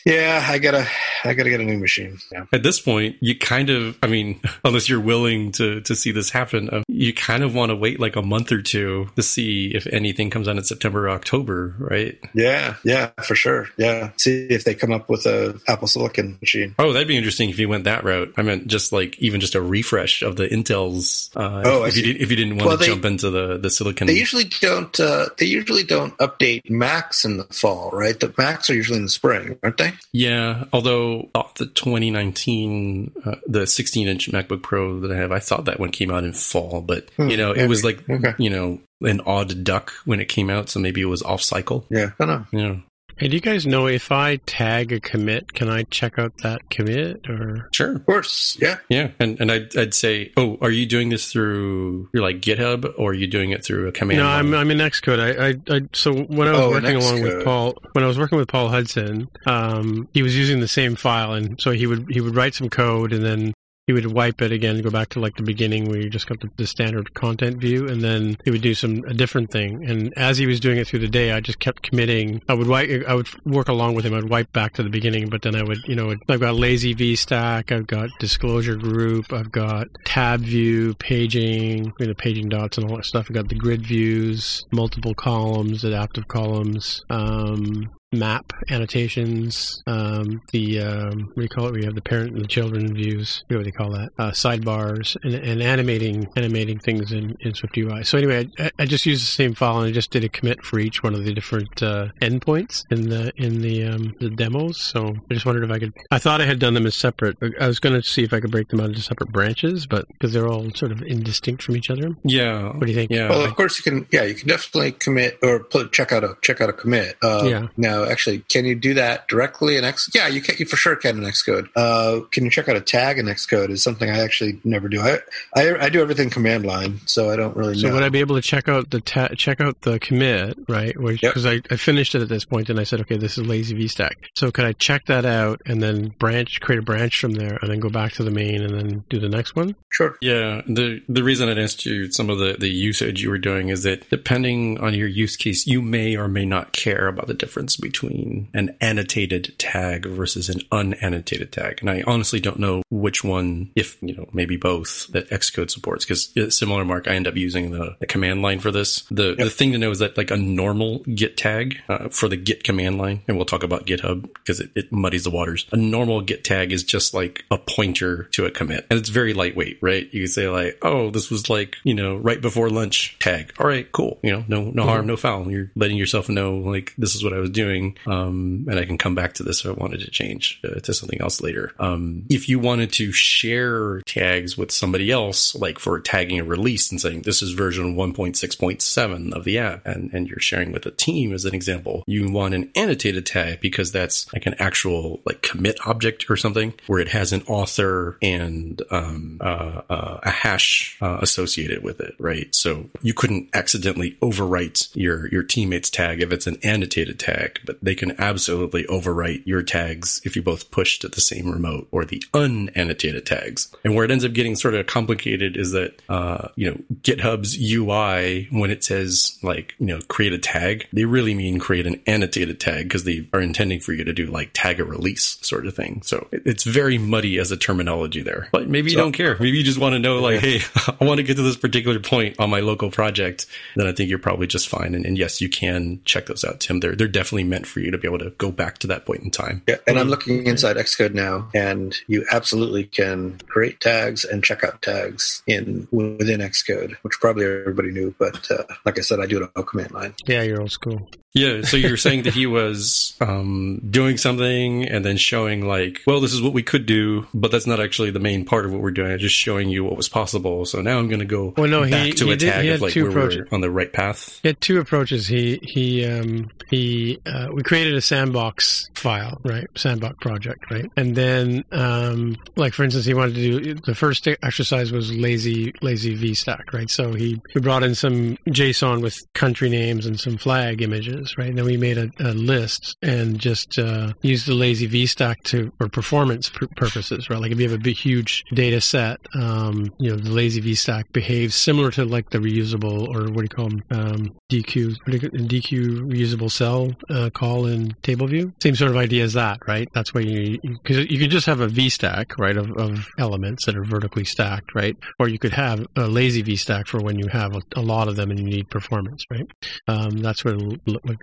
Yeah, I gotta, I gotta get a new machine. Yeah. At this point, you kind of, I mean, unless you're willing to to see this happen. Um, you kind of want to wait like a month or two to see if anything comes out in September or October, right? Yeah, yeah, for sure. Yeah, see if they come up with a Apple Silicon machine. Oh, that'd be interesting if you went that route. I meant just like even just a refresh of the Intel's. Uh, Oh, I if, if you did, if you didn't want Well, to they- jump into the the Silicon. They usually don't. Uh, they usually don't update Macs in the fall, right? The Macs are usually in the spring, aren't they? Yeah, although the 2019, uh, the 16 inch MacBook Pro that I have, I thought that one came out in fall, but Hmm, you know, it was like, Okay. you know, an odd duck when it came out, so maybe it was off cycle. Yeah, I don't know. Yeah, Hey, do you guys know if I tag a commit, can I check out that commit or? sure. Of course, yeah. Yeah, and and I'd, I'd say, oh, are you doing this through your like GitHub or are you doing it through a command? No, line? I'm I'm in Xcode. I, I, I so when I was Oh, working along with Paul, when I was working with Paul Hudson, um, he was using the same file, and so he would he would write some code, and then he would wipe it again, go back to like the beginning where you just got the, the standard content view, and then he would do some a different thing. And as he was doing it through the day, I just kept committing. I would wipe, I would work along with him. I'd wipe back to the beginning, but then I would, you know, I've got lazy V stack, I've got disclosure group, I've got tab view, paging, you know, paging dots and all that stuff. I've got the grid views, multiple columns, adaptive columns, um, map annotations, um, the um, what do you call it? We have the parent and the children views. What do they call that? Uh, sidebars and, and animating animating things in, in Swift UI. So anyway, I, I just used the same file and I just did a commit for each one of the different uh, endpoints in the in the um, the demos. So I just wondered if I could. I thought I had done them as separate. I was going to see if I could break them out into separate branches, but because they're all sort of indistinct from each other. yeah. What do you think? Yeah. Well, of course you can. Yeah, you can definitely commit or put, check out a check out a commit. Uh, Yeah. Now, actually, can you do that directly in X? Yeah, you can. You for sure can in Xcode. Uh, can you check out a tag in Xcode? Is something I actually never do. I I, I do everything command line, so I don't really So know. would I be able to check out the ta- check out the commit right? Yep. Because I, I finished it at this point and I said, okay, this is lazy VStack. So could I check that out and then branch, create a branch from there, and then go back to the main and then do the next one? sure. Yeah, the the reason I'd asked you some of the, the usage you were doing is that depending on your use case, you may or may not care about the difference between an annotated tag versus an unannotated tag. And I honestly don't know which one, if you know, maybe both that Xcode supports. Because similar, Mark, I end up using the, the command line for this. The the thing to know is that like a normal Git tag uh, for the Git command line, and we'll talk about GitHub because it, it muddies the waters. A normal Git tag is just like a pointer to a commit, and it's very lightweight, right? You can say like, oh, this was like you know right before lunch tag. All right, cool. You know, no no harm, no foul. You're letting yourself know like this is what I was doing, um, and I can come back to this if I wanted to change uh, to something else later. Um, if you wanted to share tags with somebody else, like for tagging a release and saying this is version 1.6.7 of the app, and, and you're sharing with a team as an example, you want an annotated tag because that's like an actual like commit object or something where it has an author and um, uh, uh, a hash uh, associated with it, right? So you couldn't accidentally overwrite your your teammate's tag if it's an annotated tag, but they can absolutely overwrite your tags if you both pushed at the same remote or the unannotated tags. And where it ends up getting sort of complicated is that uh, you know GitHub's UI when it says like you know create a tag, they really mean create an annotated tag because they are intending for you to do like tag a release sort of thing. So it's very muddy as a terminology there. But maybe you don't care. Maybe you just want to know like, hey, I want to get to this particular point on my local project. Then I think you're probably just fine. And, and yes, you can check those out, Tim. They're they're definitely meant for you to be able to go back to that point in time. Yeah, and I'm looking inside Xcode now, and you absolutely can create tags and check out tags in within Xcode, which probably everybody knew. But uh, like I said, I do it on command line. Yeah, you're old school. Yeah, so you're saying that he was um, doing something and then showing like, well, this is what we could do, but that's not actually the main part of what we're doing. I'm just showing you what was possible. So now I'm going to go Well, no, he- back to he a did- tag of like where approaches. we're on the right path. He had two approaches. He he um, he uh, we created a sandbox file, right? Sandbox project, right? And then, um, like for instance, he wanted to do the first exercise was lazy lazy VStack, right? So he he brought in some JSON with country names and some flag images, right? And then we made a, a list and just uh, used the lazy VStack to for performance pr- purposes, right? Like if you have a big, huge data set, um, you know, the lazy VStack behaves similar to like the reusable or what do you call them, um, dequeue, dequeue reusable cell uh, call in table view. Same sort of idea as that, right? That's why you because you, you could just have a VStack, right, of, of elements that are vertically stacked, right? Or you could have a lazy VStack for when you have a, a lot of them and you need performance, right? Um, that's where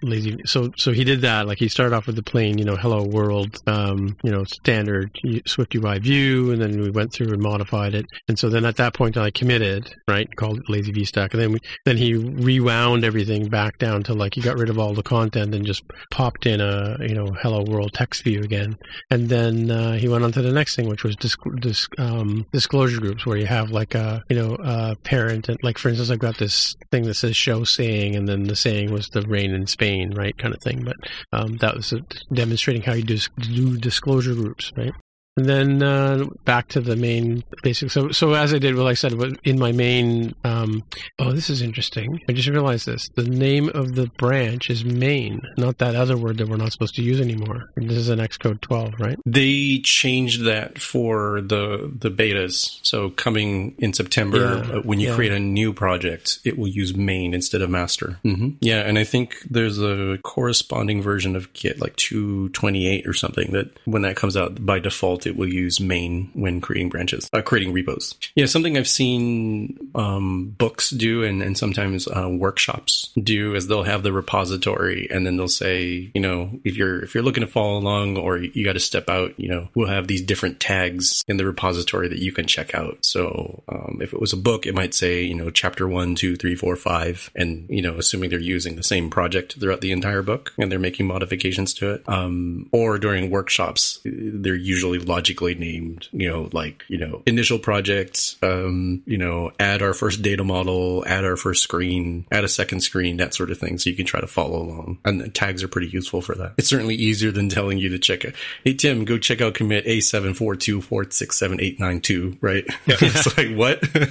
lazy. So so he did that. Like he started off with the plain, you know, hello world, um, you know, standard Swift UI view, and then we went through and modified it. And so then at that point I committed, right, called it lazy VStack, and then we, then he rewound everything back down to like he got rid of all the content and just popped in a you know hello world text view again. And then uh, he went on to the next thing, which was disc, disc, um, disclosure groups, where you have like a you know a parent and like for instance I've got this thing that says show saying, and then the saying was the rain in Spain, right, kind of thing. But um, that was demonstrating how you do, do disclosure groups, right? And then uh, back to the main basic. So, so as I did, what I said in my main. Um, oh, this is interesting. I just realized this. The name of the branch is main, not that other word that we're not supposed to use anymore. This is an Xcode 12, right? They changed that for the the betas. So coming in September, yeah, uh, when you yeah. create a new project, it will use main instead of master. Mm-hmm. Yeah, and I think there's a corresponding version of Git, like 228 or something, that when that comes out by default default, it will use main when creating branches, uh, creating repos. Yeah, something I've seen um, books do and, and sometimes uh, workshops do is they'll have the repository and then they'll say, you know, if you're if you're looking to follow along or you got to step out, you know, we'll have these different tags in the repository that you can check out. So um, if it was a book, it might say, you know, chapter one, two, three, four, five, and you know, assuming they're using the same project throughout the entire book and they're making modifications to it. Um, or during workshops, they're usually logically named, you know, like, you know, initial projects, um, you know, add our first data model, add our first screen, add a second screen, that sort of thing. So you can try to follow along. And the tags are pretty useful for that. It's certainly easier than telling you to check it. Hey, Tim, go check out commit A7424678892, right? Yeah. it's like, what? Come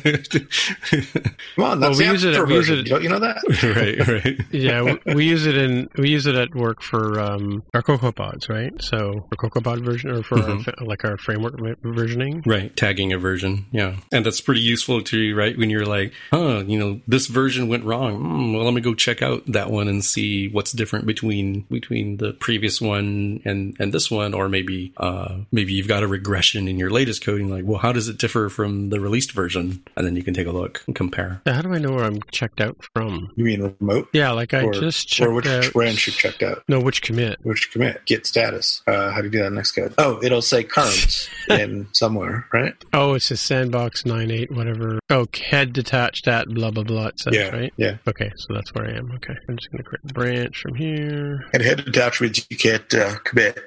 on, that's well, we use it, we use it, Don't you know that? right, right. yeah, we, we, use it in, we use it at work for, um, our CocoaPods, right? So for CocoaPod version or for mm-hmm. our, like our framework versioning. Right, tagging a version. Yeah. And that's pretty useful to you, right? When you're like, huh, you know, this version went wrong. Mm, well, let me go check out that one and see what's different between between the previous one and and this one or maybe uh maybe you've got a regression in your latest coding like, well, how does it differ from the released version? And then you can take a look and compare. How do I know where I'm checked out from? You mean remote? Yeah, like I or, just checked Or which out, branch you checked out? No, which commit? Which commit? Git status. Uh, how do you do that next code? Oh, it'll say in somewhere, right? Oh, it's a sandbox nine eight whatever. Oh, head detached at blah blah blah. It says, yeah, right? Yeah. Okay, so that's where I am. Okay, I'm just going to create a branch from here. And head detached means you can't uh, commit.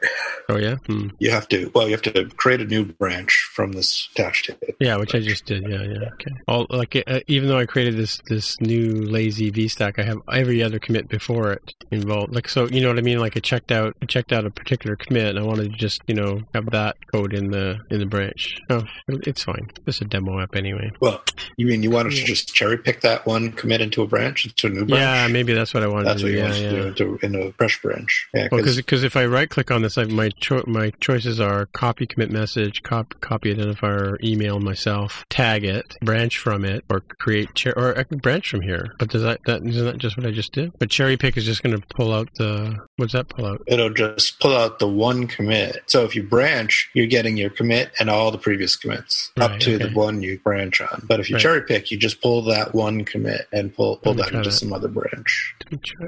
Oh yeah. Hmm. You have to. Well, you have to create a new branch from this attached head. Yeah, which I just did. Yeah, yeah. Okay. All like uh, even though I created this this new lazy VStack, I have every other commit before it involved. Like so, you know what I mean? Like I checked out I checked out a particular commit, and I wanted to just you know have that code in the in the branch. Oh, it's fine. It's a demo app anyway. Well, you mean you wanted to just cherry pick that one commit into a branch, into a new branch? Yeah, maybe that's what I wanted that's to do. What you yeah, wanted yeah. to do into, in a fresh branch. Yeah, because if I right click on this, I, my cho- my choices are copy commit message, cop- copy identifier, email myself, tag it, branch from it, or create cher- or I can branch from here. But does that that isn't that just what I just did? But cherry pick is just going to pull out the what's that pull out? It'll just pull out the one commit. So if you branch, you're getting your commit and all the previous commits right, up to okay. the one you branch on. But if you right. cherry pick, you just pull that one commit and pull pull that into that. some other branch,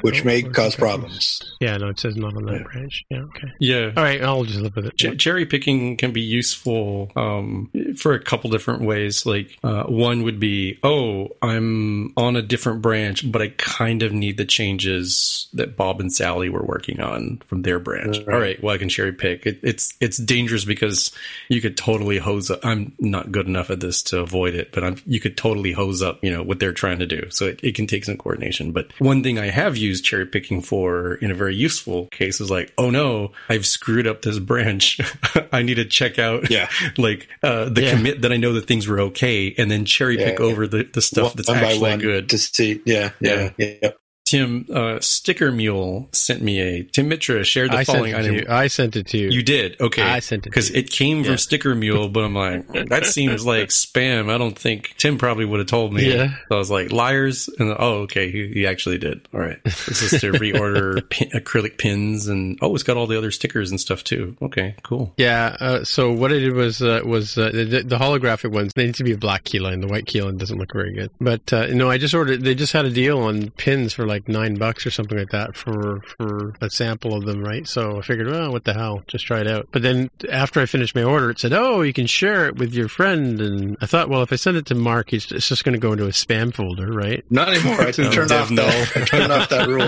which oh, may cause problems. Yeah, no, it says not on that yeah. branch. Yeah, okay. Yeah. All right, I'll just live with it. Ch- cherry picking can be useful um, for a couple different ways. Like uh, one would be, oh, I'm on a different branch, but I kind of need the changes that Bob and Sally were working on from their branch. Right. All right, well, I can cherry pick. It, it's it's dangerous because you could totally hose up. I'm not good enough at this to avoid it, but I'm, you could totally hose up, you know, what they're trying to do. So it, it can take some coordination. But one thing I have used cherry picking for in a very useful case is like, oh no, I've screwed up this branch. I need to check out, yeah, like uh, the yeah. commit that I know that things were okay, and then cherry pick yeah, over the, the stuff one, that's actually good to see. Yeah, yeah, yeah. Tim, uh, Sticker Mule sent me a Tim Mitra shared the I following it item. I sent it to you. You did okay. I sent it because it came Yeah. from Sticker Mule, but I'm like, that seems like spam. I don't think Tim probably would have told me. Yeah. So I was like, liars. And oh, okay, he, he actually did. All right, this is to reorder pin, acrylic pins, and oh, it's got all the other stickers and stuff too. Okay, cool. Yeah. Uh, so what I did was uh, was uh, the, the holographic ones. They need to be a black keyline. The white keyline doesn't look very good. But uh, no, I just ordered. They just had a deal on pins for like nine bucks or something like that for for a sample of them, right? So I figured, well, what the hell, just try it out. But then after I finished my order, it said, oh, you can share it with your friend. And I thought, well, if I send it to Mark, he's, it's just going to go into a spam folder, right? Not anymore. I turned off no. turned off that rule.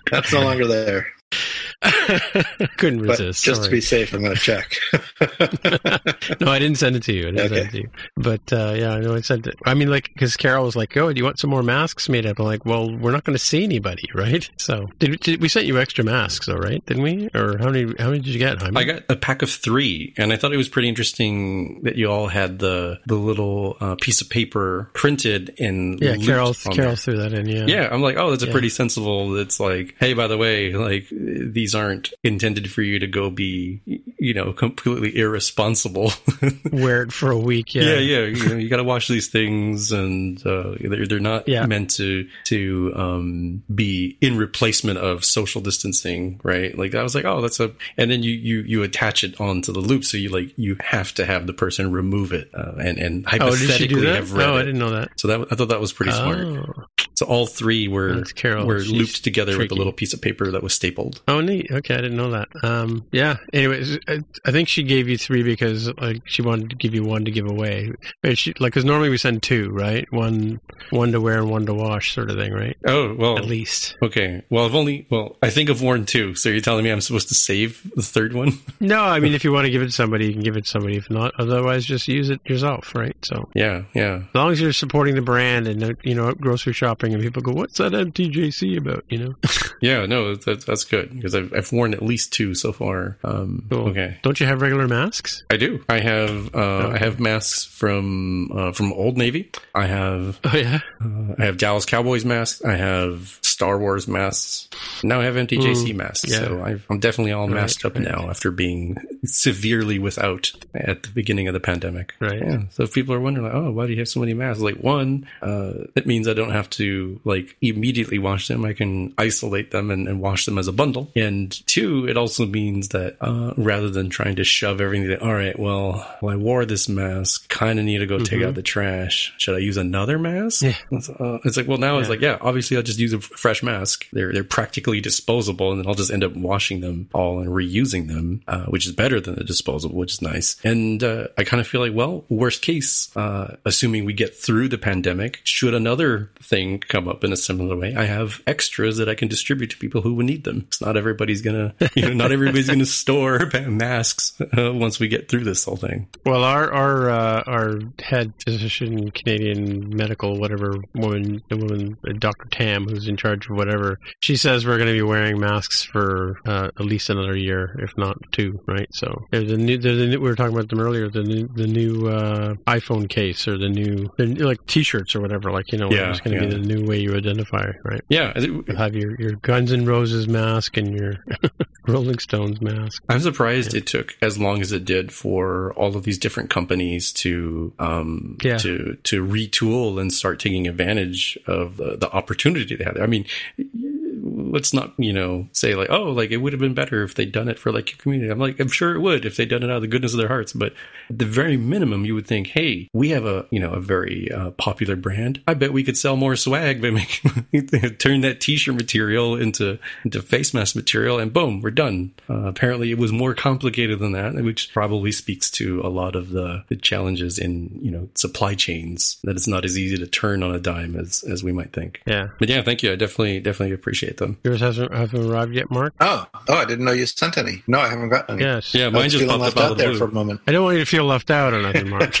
That's no longer there. Couldn't But resist. just to be safe, I'm going to check. no, I didn't send it to you. I didn't send Okay. it to you. But uh, yeah, I know I sent it. I mean, like, because Carol was like, "Oh, do you want some more masks made up?" I'm like, "Well, we're not going to see anybody, right?" So, did, did we sent you extra masks, though, right? Didn't we? Or how many? How many did you get? Jaime? I got a pack of three, and I thought it was pretty interesting that you all had the the little uh, piece of paper printed and yeah, Carol. Carol threw that in. Yeah. Yeah, I'm like, oh, that's a Yeah. pretty sensible. It's like, hey, by the way, like these aren't intended for you to go be, you know, completely irresponsible. Wear it for a week. yeah, Yeah. yeah, you, know, you got to wash these things, and uh, they're they're not Yeah. meant to to um, be in replacement of social distancing, right? Like I was like, oh, that's a, and then you you you attach it onto the loop, so you like you have to have the person remove it, uh, and and Oh, hypothetically that? have read Oh, I didn't know that. So that I thought that was pretty smart. So all three were were She's looped together with a little piece of paper that was stapled. Oh, neat. Okay, I didn't know that. Um, yeah. Anyways, I, I think she gave you three because like she wanted to give you one to give away. She, like, because normally we send two, right? One, one to wear and one to wash, sort of thing, right? Oh well, At least. okay. Well, I've only well, I think I've worn two. So you're telling me I'm supposed to save the third one? No, I mean, if you want to give it to somebody, you can give it to somebody. If not, otherwise, just use it yourself, right? So yeah, yeah. as long as you're supporting the brand and you know grocery grocery shopping, and people go, "What's that MTJC about?" You know, Yeah, no, that, that's good because I've, I've worn at least two so far. Um, Cool. Okay, don't you have regular masks? I do. I have uh, I have masks from uh, from Old Navy. I have Oh yeah, uh, I have Dallas Cowboys masks. I have Star Wars masks. Now I have MTJC masks. yeah. So I've, I'm definitely all Right, masked up right. now after being severely without at the beginning of the pandemic. Right. Yeah. So if people are wondering, like, oh, why do you have so many masks? Like one, uh, it means I don't have to like immediately wash them. I can isolate them and, and wash them as a bundle. And two, it also means that uh, rather than trying to shove everything, all right, well, well I wore this mask, kind of need to go take out the trash. Should I use another mask? Yeah. It's, uh, it's like, well, now it's like, yeah, obviously I'll just use a f- fresh mask. They're they're practically disposable, and then I'll just end up washing them all and reusing them, uh, which is better than the disposable, which is nice. And uh, I kind of feel like, well, worst case, uh, assuming we get through the pandemic, should another thing come up in a similar way, I have extras that I can distribute to people who would need them. It's not everybody's gonna, you know, not everybody's gonna store masks uh, once we get through this whole thing. Well, our our uh, our head physician, Canadian medical whatever woman, the woman, uh, Dr. Tam, who's in charge of whatever, she says we're going to be wearing masks for uh, at least another year, if not two, right? So there's a new, there's a new, we were talking about them earlier, the new the new uh, iPhone case or the new the new, like T-shirts or whatever, like you know, Yeah, going to yeah. be the new way you identify, right? Yeah, You'll have your your Guns N' Roses mask and your Rolling Stones mask. I'm surprised it took as long as it did for all of these different companies to um Yeah. to to retool and start taking advantage of the, the opportunity they had. I mean, let's not you know say like oh like it would have been better if they'd done it for like your community. I'm like I'm sure it would if they'd done it out of the goodness of their hearts. But at the very minimum, you would think, hey, we have a you know a very uh, popular brand. I bet we could sell more swag by making turn that t-shirt material into into face mask material, and boom, we're done. Uh, apparently, it was more complicated than that, which probably speaks to a lot of the, the challenges in you know supply chains. That it's not as easy to turn on a dime as as we might think. Yeah. But yeah, thank you. I definitely definitely appreciate them. Yours hasn't, hasn't arrived yet, Mark? Oh, oh, I didn't know you sent any. No, I haven't gotten any. Yes. Yeah, mine just feeling popped left up out out of the there blue. for a moment. I don't want you to feel left out or nothing, Mark.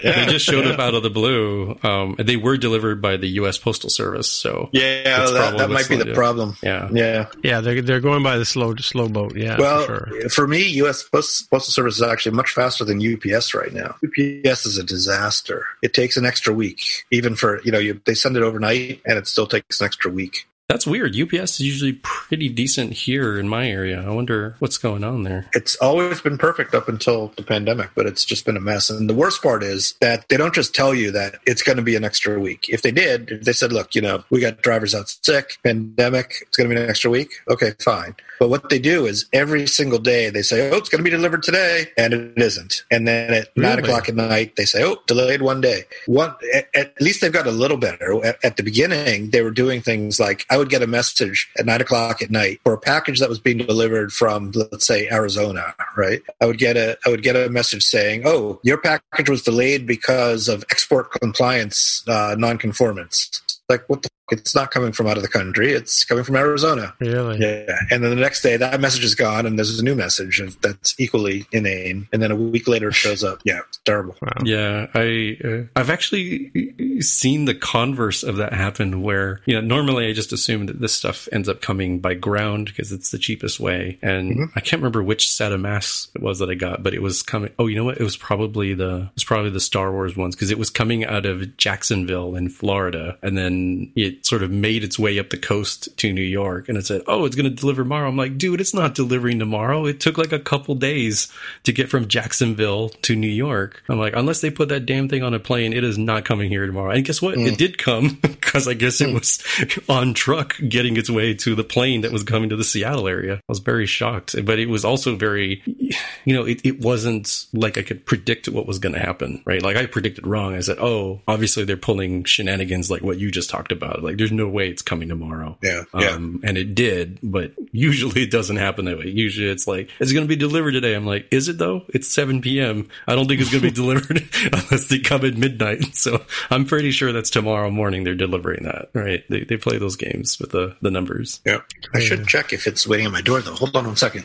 They just showed up out of the blue. Um, they were delivered by the U.S. Postal Service, so Yeah, That's that, that might be the slowed problem. yeah. Yeah. yeah, they're, they're going by the slow slow boat. Yeah, well, for sure. for me, U.S. Post- Postal Service is actually much faster than UPS right now. UPS is a disaster. It takes an extra week, even for you know, you, they send it overnight, and it still takes an extra week. That's weird. UPS is usually pretty decent here in my area. I wonder what's going on there. It's always been perfect up until the pandemic, but it's just been a mess. And the worst part is that they don't just tell you that it's going to be an extra week. If they did, if they said, look, you know, we got drivers out sick, pandemic, it's going to be an extra week. Okay, fine. But what they do is every single day they say, oh, it's going to be delivered today, and it isn't. And then at nine o'clock at night, they say, oh, delayed one day. One, at, at least they've got a little better. At, at the beginning, they were doing things like I would get a message at nine o'clock at night for a package that was being delivered from, let's say, Arizona, right? I would get a, I would get a message saying, oh, your package was delayed because of export compliance uh, nonconformance. Like, what the? It's not coming from out of the country. It's coming from Arizona. Really? Yeah. And then the next day, that message is gone, and there's a new message that's equally inane. And then a week later, it shows up. Yeah, it's terrible. Wow. Yeah, I uh, I've actually seen the converse of that happen. Where you know normally I just assume that this stuff ends up coming by ground because it's the cheapest way, and I can't remember which set of masks it was that I got, but it was coming. Oh, you know what? It was probably the it was probably the Star Wars ones because it was coming out of Jacksonville in Florida, and then it sort of made its way up the coast to New York, and it said, "Oh, it's going to deliver tomorrow." I'm like, dude, it's not delivering tomorrow. It took like a couple days to get from Jacksonville to New York. I'm like, unless they put that damn thing on a plane, it is not coming here tomorrow. And guess what? It mm. did come because I guess it mm. was on truck getting its way to the plane that was coming to the Seattle area. I was very shocked, but it was also very, you know, it, it wasn't like I could predict what was going to happen, right? Like I predicted wrong. I said, oh, obviously they're pulling shenanigans like what you just talked about. Like there's no way it's coming tomorrow. Yeah, yeah. Um, and it did, but usually it doesn't happen that way. Usually it's like, it's going to be delivered today. I'm like, is it though? It's 7 p.m. I don't think it's going to be delivered unless they come at midnight. So I'm pretty sure that's tomorrow morning they're delivering that, right? They, they play those games with the, the numbers. Yeah. I should check if it's waiting at my door, though. Hold on one second.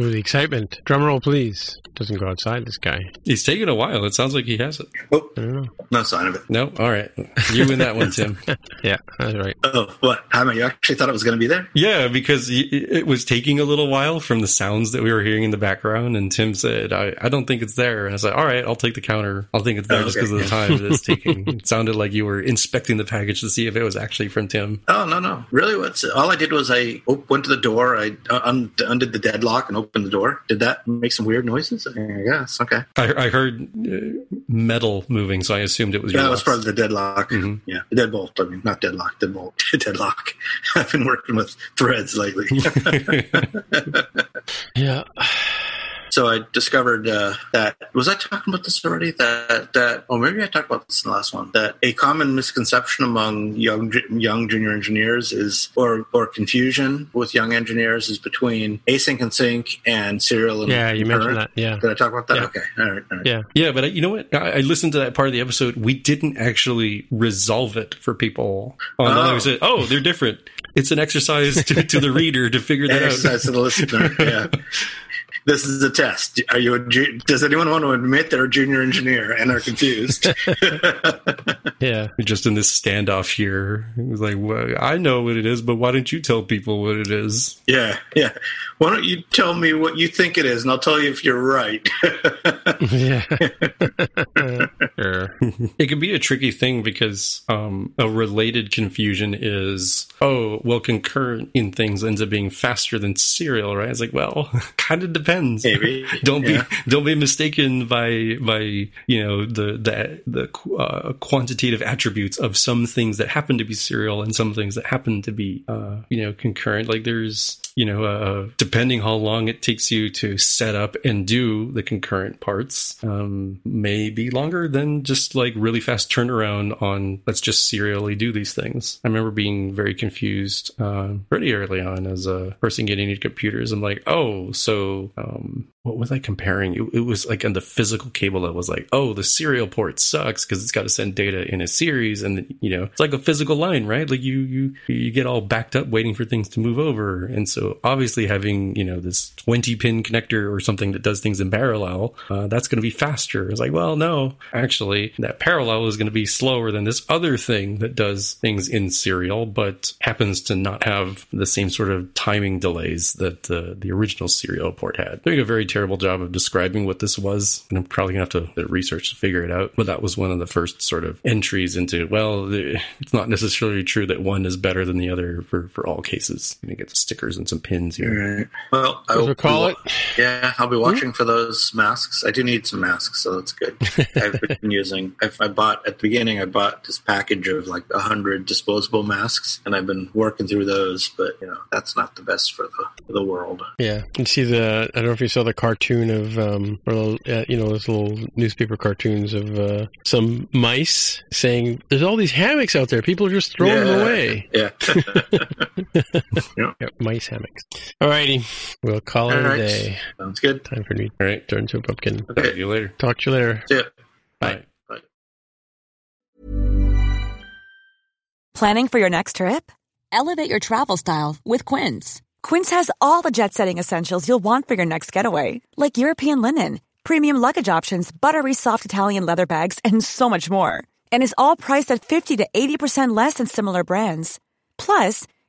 Ooh, the excitement. Drum roll, please. Doesn't go outside, this guy. He's taking a while. It sounds like he has it. Oh, I don't know. no sign of it. No? All right. You win that one, Tim. Yeah, that's right. Oh, what? How many? You actually thought it was going to be there? Yeah, because it was taking a little while from the sounds that we were hearing in the background. And Tim said, I, I don't think it's there. And I was like, all right, I'll take the counter. I'll think it's there Oh, just okay. because of the time that it's taking. it sounded like you were inspecting the package to see if it was actually from Tim. Oh no, no. Really? What's all I did was I op- went to the door. I uh, un- undid the deadlock and opened the door. Did that make some weird noises? I guess. Okay. I, I heard uh, metal moving, so I assumed it was your Yeah, that was locks. part of the deadlock. Mhm. Yeah, the deadbolt. I mean, not deadlock. Deadbolt. deadlock. I've been working with threads lately. Yeah. So I discovered uh, that was I talking about this already? That that oh maybe I talked about this in the last one. That a common misconception among young young junior engineers is or or confusion with young engineers is between async and sync and serial and Yeah, you mentioned that. Yeah. Did I talk about that? Yeah. Okay, all right, all right. Yeah. Yeah, but I- you know what? I, I listened to that part of the episode. We didn't actually resolve it for people. On Oh. line. We said, "Oh, they're different." It's an exercise to, to the reader to figure that Exercise to out. the listener. Yeah. This is a test. Are you? A, ju- does anyone want to admit they're a junior engineer and are confused? Yeah. Just in this standoff here. It was like, well, I know what it is, but why don't you tell people what it is? yeah, yeah. Why don't you tell me what you think it is, and I'll tell you if you're right. Yeah. sure. It can be a tricky thing because um, a related confusion is, oh, well, concurrent in things ends up being faster than serial, right? It's like, well, kind of depends. Maybe. don't Yeah. be don't be mistaken by by you know the the the uh, quantitative attributes of some things that happen to be serial and some things that happen to be uh, you know concurrent. Like there's you know, uh, depending how long it takes you to set up and do the concurrent parts, um, may be longer than just like really fast turnaround on let's just serially do these things. I remember being very confused uh, pretty early on as a person getting into computers. I'm like, oh, so um, what was I comparing? It, it, was like on the physical cable that was like, oh, the serial port sucks because it's got to send data in a series, and you know, it's like a physical line, right? Like you you you get all backed up waiting for things to move over, and so obviously having you know this 20 pin connector or something that does things in parallel, uh, that's going to be faster. It's like, well, no, actually, that parallel is going to be slower than this other thing that does things in serial, but happens to not have the same sort of timing delays that uh, the original serial port had. Doing a very terrible job of describing what this was, and I'm probably gonna have to research to figure it out. But that was one of the first sort of entries into. Well, it's not necessarily true that one is better than the other for, for all cases. You get the stickers and some pins here. Right. Well, I will call it. Yeah, I'll be watching for those masks. I do need some masks, so that's good. I've been using. I've, I bought at the beginning. I bought this package of like a hundred disposable masks, and I've been working through those. But you know, that's not the best for the for the world. Yeah, you see the. I don't know if you saw the cartoon of, um, or uh, you know, those little newspaper cartoons of uh, some mice saying, "There's all these hammocks out there. People are just throwing yeah. them away." Yeah. yeah. Yep, mice hammocks. All righty, we'll call all it right. a day. Sounds good. Time for me. All right, turn to a pumpkin. Okay. Talk to you later. Talk to you later. See ya. Bye. Bye. Planning for your next trip? Elevate your travel style with Quince. Quince has all the jet setting essentials you'll want for your next getaway, like European linen, premium luggage options, buttery soft Italian leather bags, and so much more. And is all priced at 50 to 80% less than similar brands. Plus,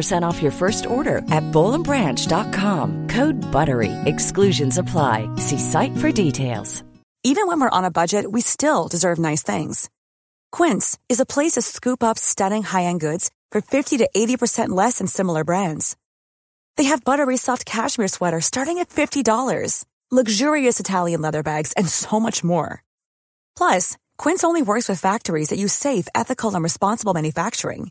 15% off your first order at bollandbranch.com. Code BUTTERY. Exclusions apply. See site for details. Even when we're on a budget, we still deserve nice things. Quince is a place to scoop up stunning high-end goods for 50 to 80% less than similar brands. They have buttery soft cashmere sweaters starting at $50, luxurious Italian leather bags, and so much more. Plus, Quince only works with factories that use safe, ethical, and responsible manufacturing.